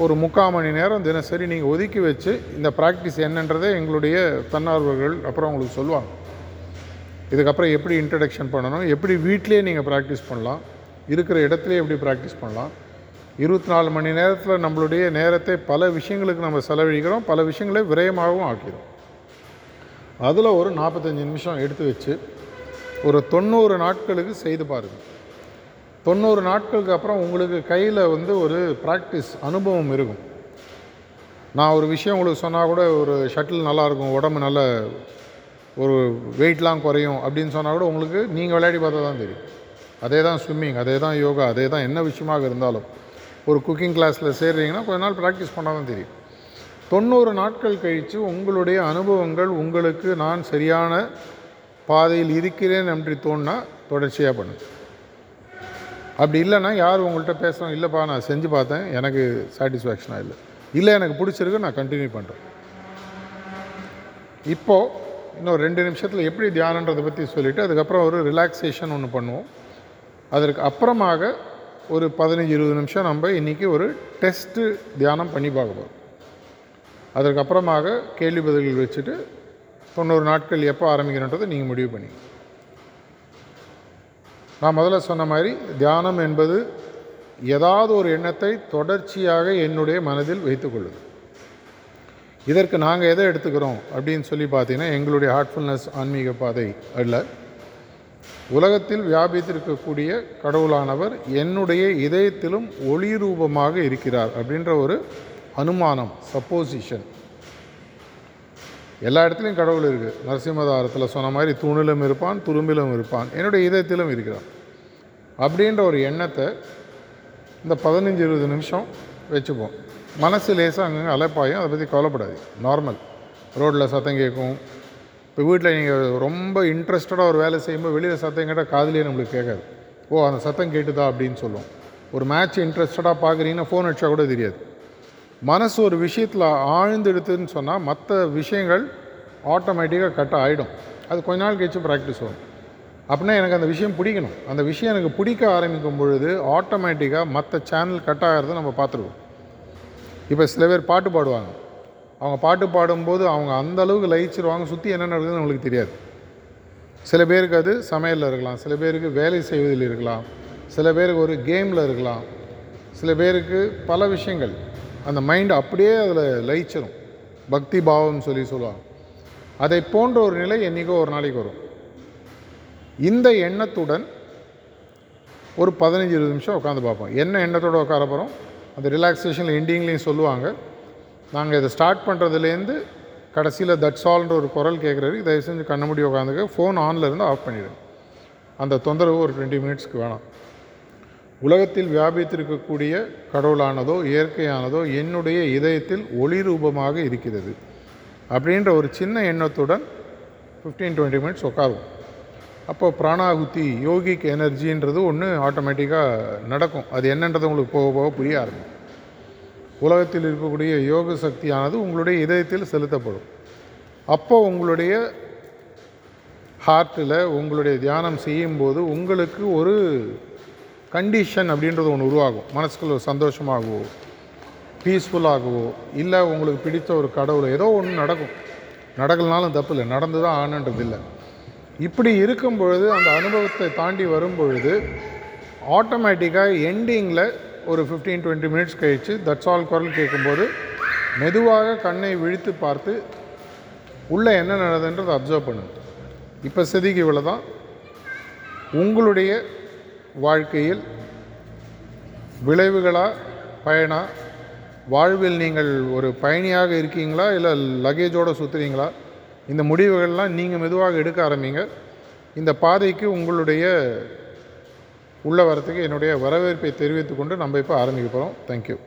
ஒரு முக்கால் மணி நேரம் தினசரி நீங்கள் ஒதுக்கி வச்சு இந்த ப்ராக்டிஸ் என்னன்றதை எங்களுடைய தன்னார்வர்கள் அப்புறம் உங்களுக்கு சொல்லுவாங்க. இதுக்கப்புறம் எப்படி இன்ட்ரடக்ஷன் பண்ணணும் எப்படி வீட்டிலேயே நீங்கள் ப்ராக்டிஸ் பண்ணலாம் இருக்கிற இடத்துலையே எப்படி ப்ராக்டிஸ் பண்ணலாம் இருபத்தி நாலு மணி நேரத்தில் நம்மளுடைய நேரத்தை பல விஷயங்களுக்கு நம்ம செலவழிக்கிறோம் பல விஷயங்களை விரயமாகவும் ஆக்கிறோம் அதில் ஒரு நாற்பத்தஞ்சு நிமிஷம் எடுத்து வச்சு ஒரு தொண்ணூறு நாட்களுக்கு செய்து பாருங்கள் தொண்ணூறு நாட்களுக்கு அப்புறம் உங்களுக்கு கையில் வந்து ஒரு ப்ராக்டிஸ் அனுபவம் இருக்கும். நான் ஒரு விஷயம் உங்களுக்கு சொன்னால் கூட ஒரு ஷட்டில் நல்லாயிருக்கும் உடம்பு நல்ல ஒரு வெயிட்லாம் குறையும் அப்படின்னு சொன்னால் கூட உங்களுக்கு நீங்கள் விளையாடி பார்த்தா தான் தெரியும். அதே தான் ஸ்விம்மிங் அதே தான் யோகா அதே தான் என்ன விஷயமாக இருந்தாலும். ஒரு குக்கிங் கிளாஸில் சேர்றீங்கன்னா கொஞ்ச நாள் ப்ராக்டிஸ் பண்ணால் தான் தெரியும். தொண்ணூறு நாட்கள் கழித்து உங்களுடைய அனுபவங்கள் உங்களுக்கு நான் சரியான பாதையில் இருக்கிறேன் என்று தோணுனா தொடர்ச்சியாக பண்ணு அப்படி இல்லைன்னா யார் உங்கள்கிட்ட பேசுகிறோம் இல்லைப்பா நான் செஞ்சு பார்த்தேன். எனக்கு சாட்டிஸ்ஃபேக்ஷனாக இல்லை. இல்லை எனக்கு பிடிச்சிருக்கு நான் கண்டினியூ பண்ணுறேன் இப்போது இன்னும் ரெண்டு நிமிஷத்தில் எப்படி தியானன்றதை பற்றி சொல்லிவிட்டு அதுக்கப்புறம் ஒரு ரிலாக்ஸேஷன் ஒன்று பண்ணுவோம். அதற்கு அப்புறமாக ஒரு பதினஞ்சு இருபது நிமிஷம் நம்ம இன்றைக்கி ஒரு டெஸ்ட்டு தியானம் பண்ணி பார்க்க போகிறோம் அதற்கப்புறமாக கேள்வி பதில்கள் வச்சுட்டு தொண்ணூறு நாட்கள் எப்போ ஆரம்பிக்கணுன்றதை நீங்கள் முடிவு பண்ணி. நான் முதல்ல சொன்ன மாதிரி தியானம் என்பது ஏதாவது ஒரு எண்ணத்தை தொடர்ச்சியாக என்னுடைய மனதில் வைத்துக்கொள்ளுது இதற்கு நாங்கள் எதை எடுத்துக்கிறோம் அப்படின்னு சொல்லி பார்த்தீங்கன்னா எங்களுடைய ஹார்ட்ஃபுல்னஸ் ஆன்மீக பாதை அல்ல. உலகத்தில் வியாபித்திருக்கக்கூடிய கடவுளானவர் என்னுடைய இதயத்திலும் ஒளி ரூபமாக இருக்கிறார் அப்படின்ற ஒரு அனுமானம் சப்போசிஷன் எல்லா இடத்துலையும் கடவுள் இருக்குது நரசிம்மதாரத்தில் சொன்ன மாதிரி தூணிலும் இருப்பான் துரும்பிலும் இருப்பான். என்னுடைய இதயத்திலும் இருக்கிறான். அப்படின்ற ஒரு எண்ணத்தை இந்த பதினஞ்சு இருபது நிமிஷம் வச்சுப்போம். மனசு லேசாக அங்கங்கே அலைப்பாயும் அதை பற்றி கவலைப்படாது நார்மல் ரோட்டில் சத்தம் கேட்கும். இப்போ வீட்டில் நீங்கள் ரொம்ப இன்ட்ரெஸ்டடாக ஒரு வேலை செய்யும்போது வெளியில் சத்தம் கேட்டால் காதலியே நம்மளுக்கு கேட்காது. ஓ அந்த சத்தம் கேட்டுதா அப்படின்னு சொல்லுவோம். ஒரு மேட்ச் இன்ட்ரெஸ்டடாக பார்க்குறீங்கன்னா ஃபோன் அடிச்சா கூட தெரியாது. மனசு ஒரு விஷயத்தில் ஆழ்ந்தெடுத்துன்னு சொன்னால் மற்ற விஷயங்கள் ஆட்டோமேட்டிக்காக கட் ஆகிடும் அது கொஞ்ச நாள் கழிச்சு ப்ராக்டிஸ் வரும். அப்படின்னா எனக்கு அந்த விஷயம் பிடிக்கணும். அந்த விஷயம் எனக்கு பிடிக்க ஆரம்பிக்கும் பொழுது ஆட்டோமேட்டிக்காக மற்ற சேனல் கட் ஆகிறத நம்ம பார்த்துருவோம். இப்போ சில பேர் பாட்டு பாடுவாங்க. அவங்க பாட்டு பாடும்போது அவங்க அந்த அளவுக்கு லயிச்சிருவாங்க சுற்றி என்ன நடக்குதுன்னு அவங்களுக்கு தெரியாது. சில பேருக்கு அது சமையலில் இருக்கலாம் சில பேருக்கு வேலை செய்வதில் இருக்கலாம் சில பேருக்கு ஒரு கேமில் இருக்கலாம் சில பேருக்கு பல விஷயங்கள். அந்த மைண்ட் அப்படியே அதில் லயிச்சிடும் பக்தி பாவம்னு சொல்லி சொல்லுவாங்க. அதை போன்ற ஒரு நிலை என்றைக்கோ ஒரு நாளைக்கு வரும். இந்த எண்ணத்துடன் ஒரு பதினஞ்சு இருபது நிமிஷம் உட்காந்து பார்ப்போம். என்ன எண்ணத்தோடு உட்கார போகிறோம் அந்த ரிலாக்ஸேஷனில் எண்டிங்லேயும் சொல்லுவாங்க. நாங்கள் இதை ஸ்டார்ட் பண்ணுறதுலேருந்து கடைசியில் தட்ஸ் ஆல்ன்ற ஒரு குரல் கேட்குறாரு தயவு செஞ்சு கண்ண முடி உட்காந்துக்க ஃபோன் ஆனில் இருந்து ஆஃப் பண்ணிவிடுங்க அந்த தொந்தரவு ஒரு டுவெண்ட்டி மினிட்ஸ்க்கு வேணாம். உலகத்தில் வியாபித்திருக்கக்கூடிய கடவுளானதோ இயற்கையானதோ என்னுடைய இதயத்தில் ஒளி ரூபமாக இருக்கிறது. அப்படின்ற ஒரு சின்ன எண்ணத்துடன் ஃபிஃப்டீன் டுவெண்ட்டி மினிட்ஸ் உட்காருவோம் அப்போ பிராணாகுத்தி யோகிக் எனர்ஜின்றது ஒன்று ஆட்டோமேட்டிக்காக நடக்கும். அது என்னன்றது உங்களுக்கு போக போக புரிய ஆரம்பிக்கும். உலகத்தில் இருக்கக்கூடிய யோக சக்தியானது உங்களுடைய இதயத்தில் செலுத்தப்படும். அப்போ உங்களுடைய ஹார்ட்டில் உங்களுடைய தியானம் செய்யும்போது உங்களுக்கு ஒரு கண்டிஷன் அப்படின்றது ஒன்று உருவாகும். மனசுக்குள்ள ஒரு சந்தோஷமாகவோ பீஸ்ஃபுல்லாகவோ இல்லை உங்களுக்கு பிடித்த ஒரு கடவுள் ஏதோ ஒன்று நடக்கும். நடக்கலனாலும் தப்பு இல்லை. நடந்து தான் ஆனன்றது இல்லை. இப்படி இருக்கும் பொழுது அந்த அனுபவத்தை தாண்டி வரும் பொழுது ஆட்டோமேட்டிக்காக எண்டிங்கில் ஒரு ஃபிஃப்டீன் டுவெண்ட்டி மினிட்ஸ் கழித்து தட்ஸ் ஆல் குரல் கேட்கும்போது மெதுவாக கண்ணை விழித்து பார்த்து உள்ளே என்ன நடந்ததுன்றதை அப்சர்வ் பண்ணுங்க இப்போ செதிக்கு இவ்வளோ தான் உங்களுடைய வாழ்க்கையில் விளைவுகளா பயனா வாழ்வில் நீங்கள் ஒரு பயணியாக இருக்கீங்களா? இல்லை லக்கேஜோடு சுற்றுறீங்களா இந்த முடிவுகள்லாம் நீங்கள் மெதுவாக எடுக்க ஆரம்பிங்க. இந்த பாதைக்கு உங்களுடைய உள்ள வரத்துக்கு என்னுடைய வரவேற்பை தெரிவித்துக்கொண்டு நம்ம இப்போ ஆரம்பிக்க போகிறோம் தேங்க்யூ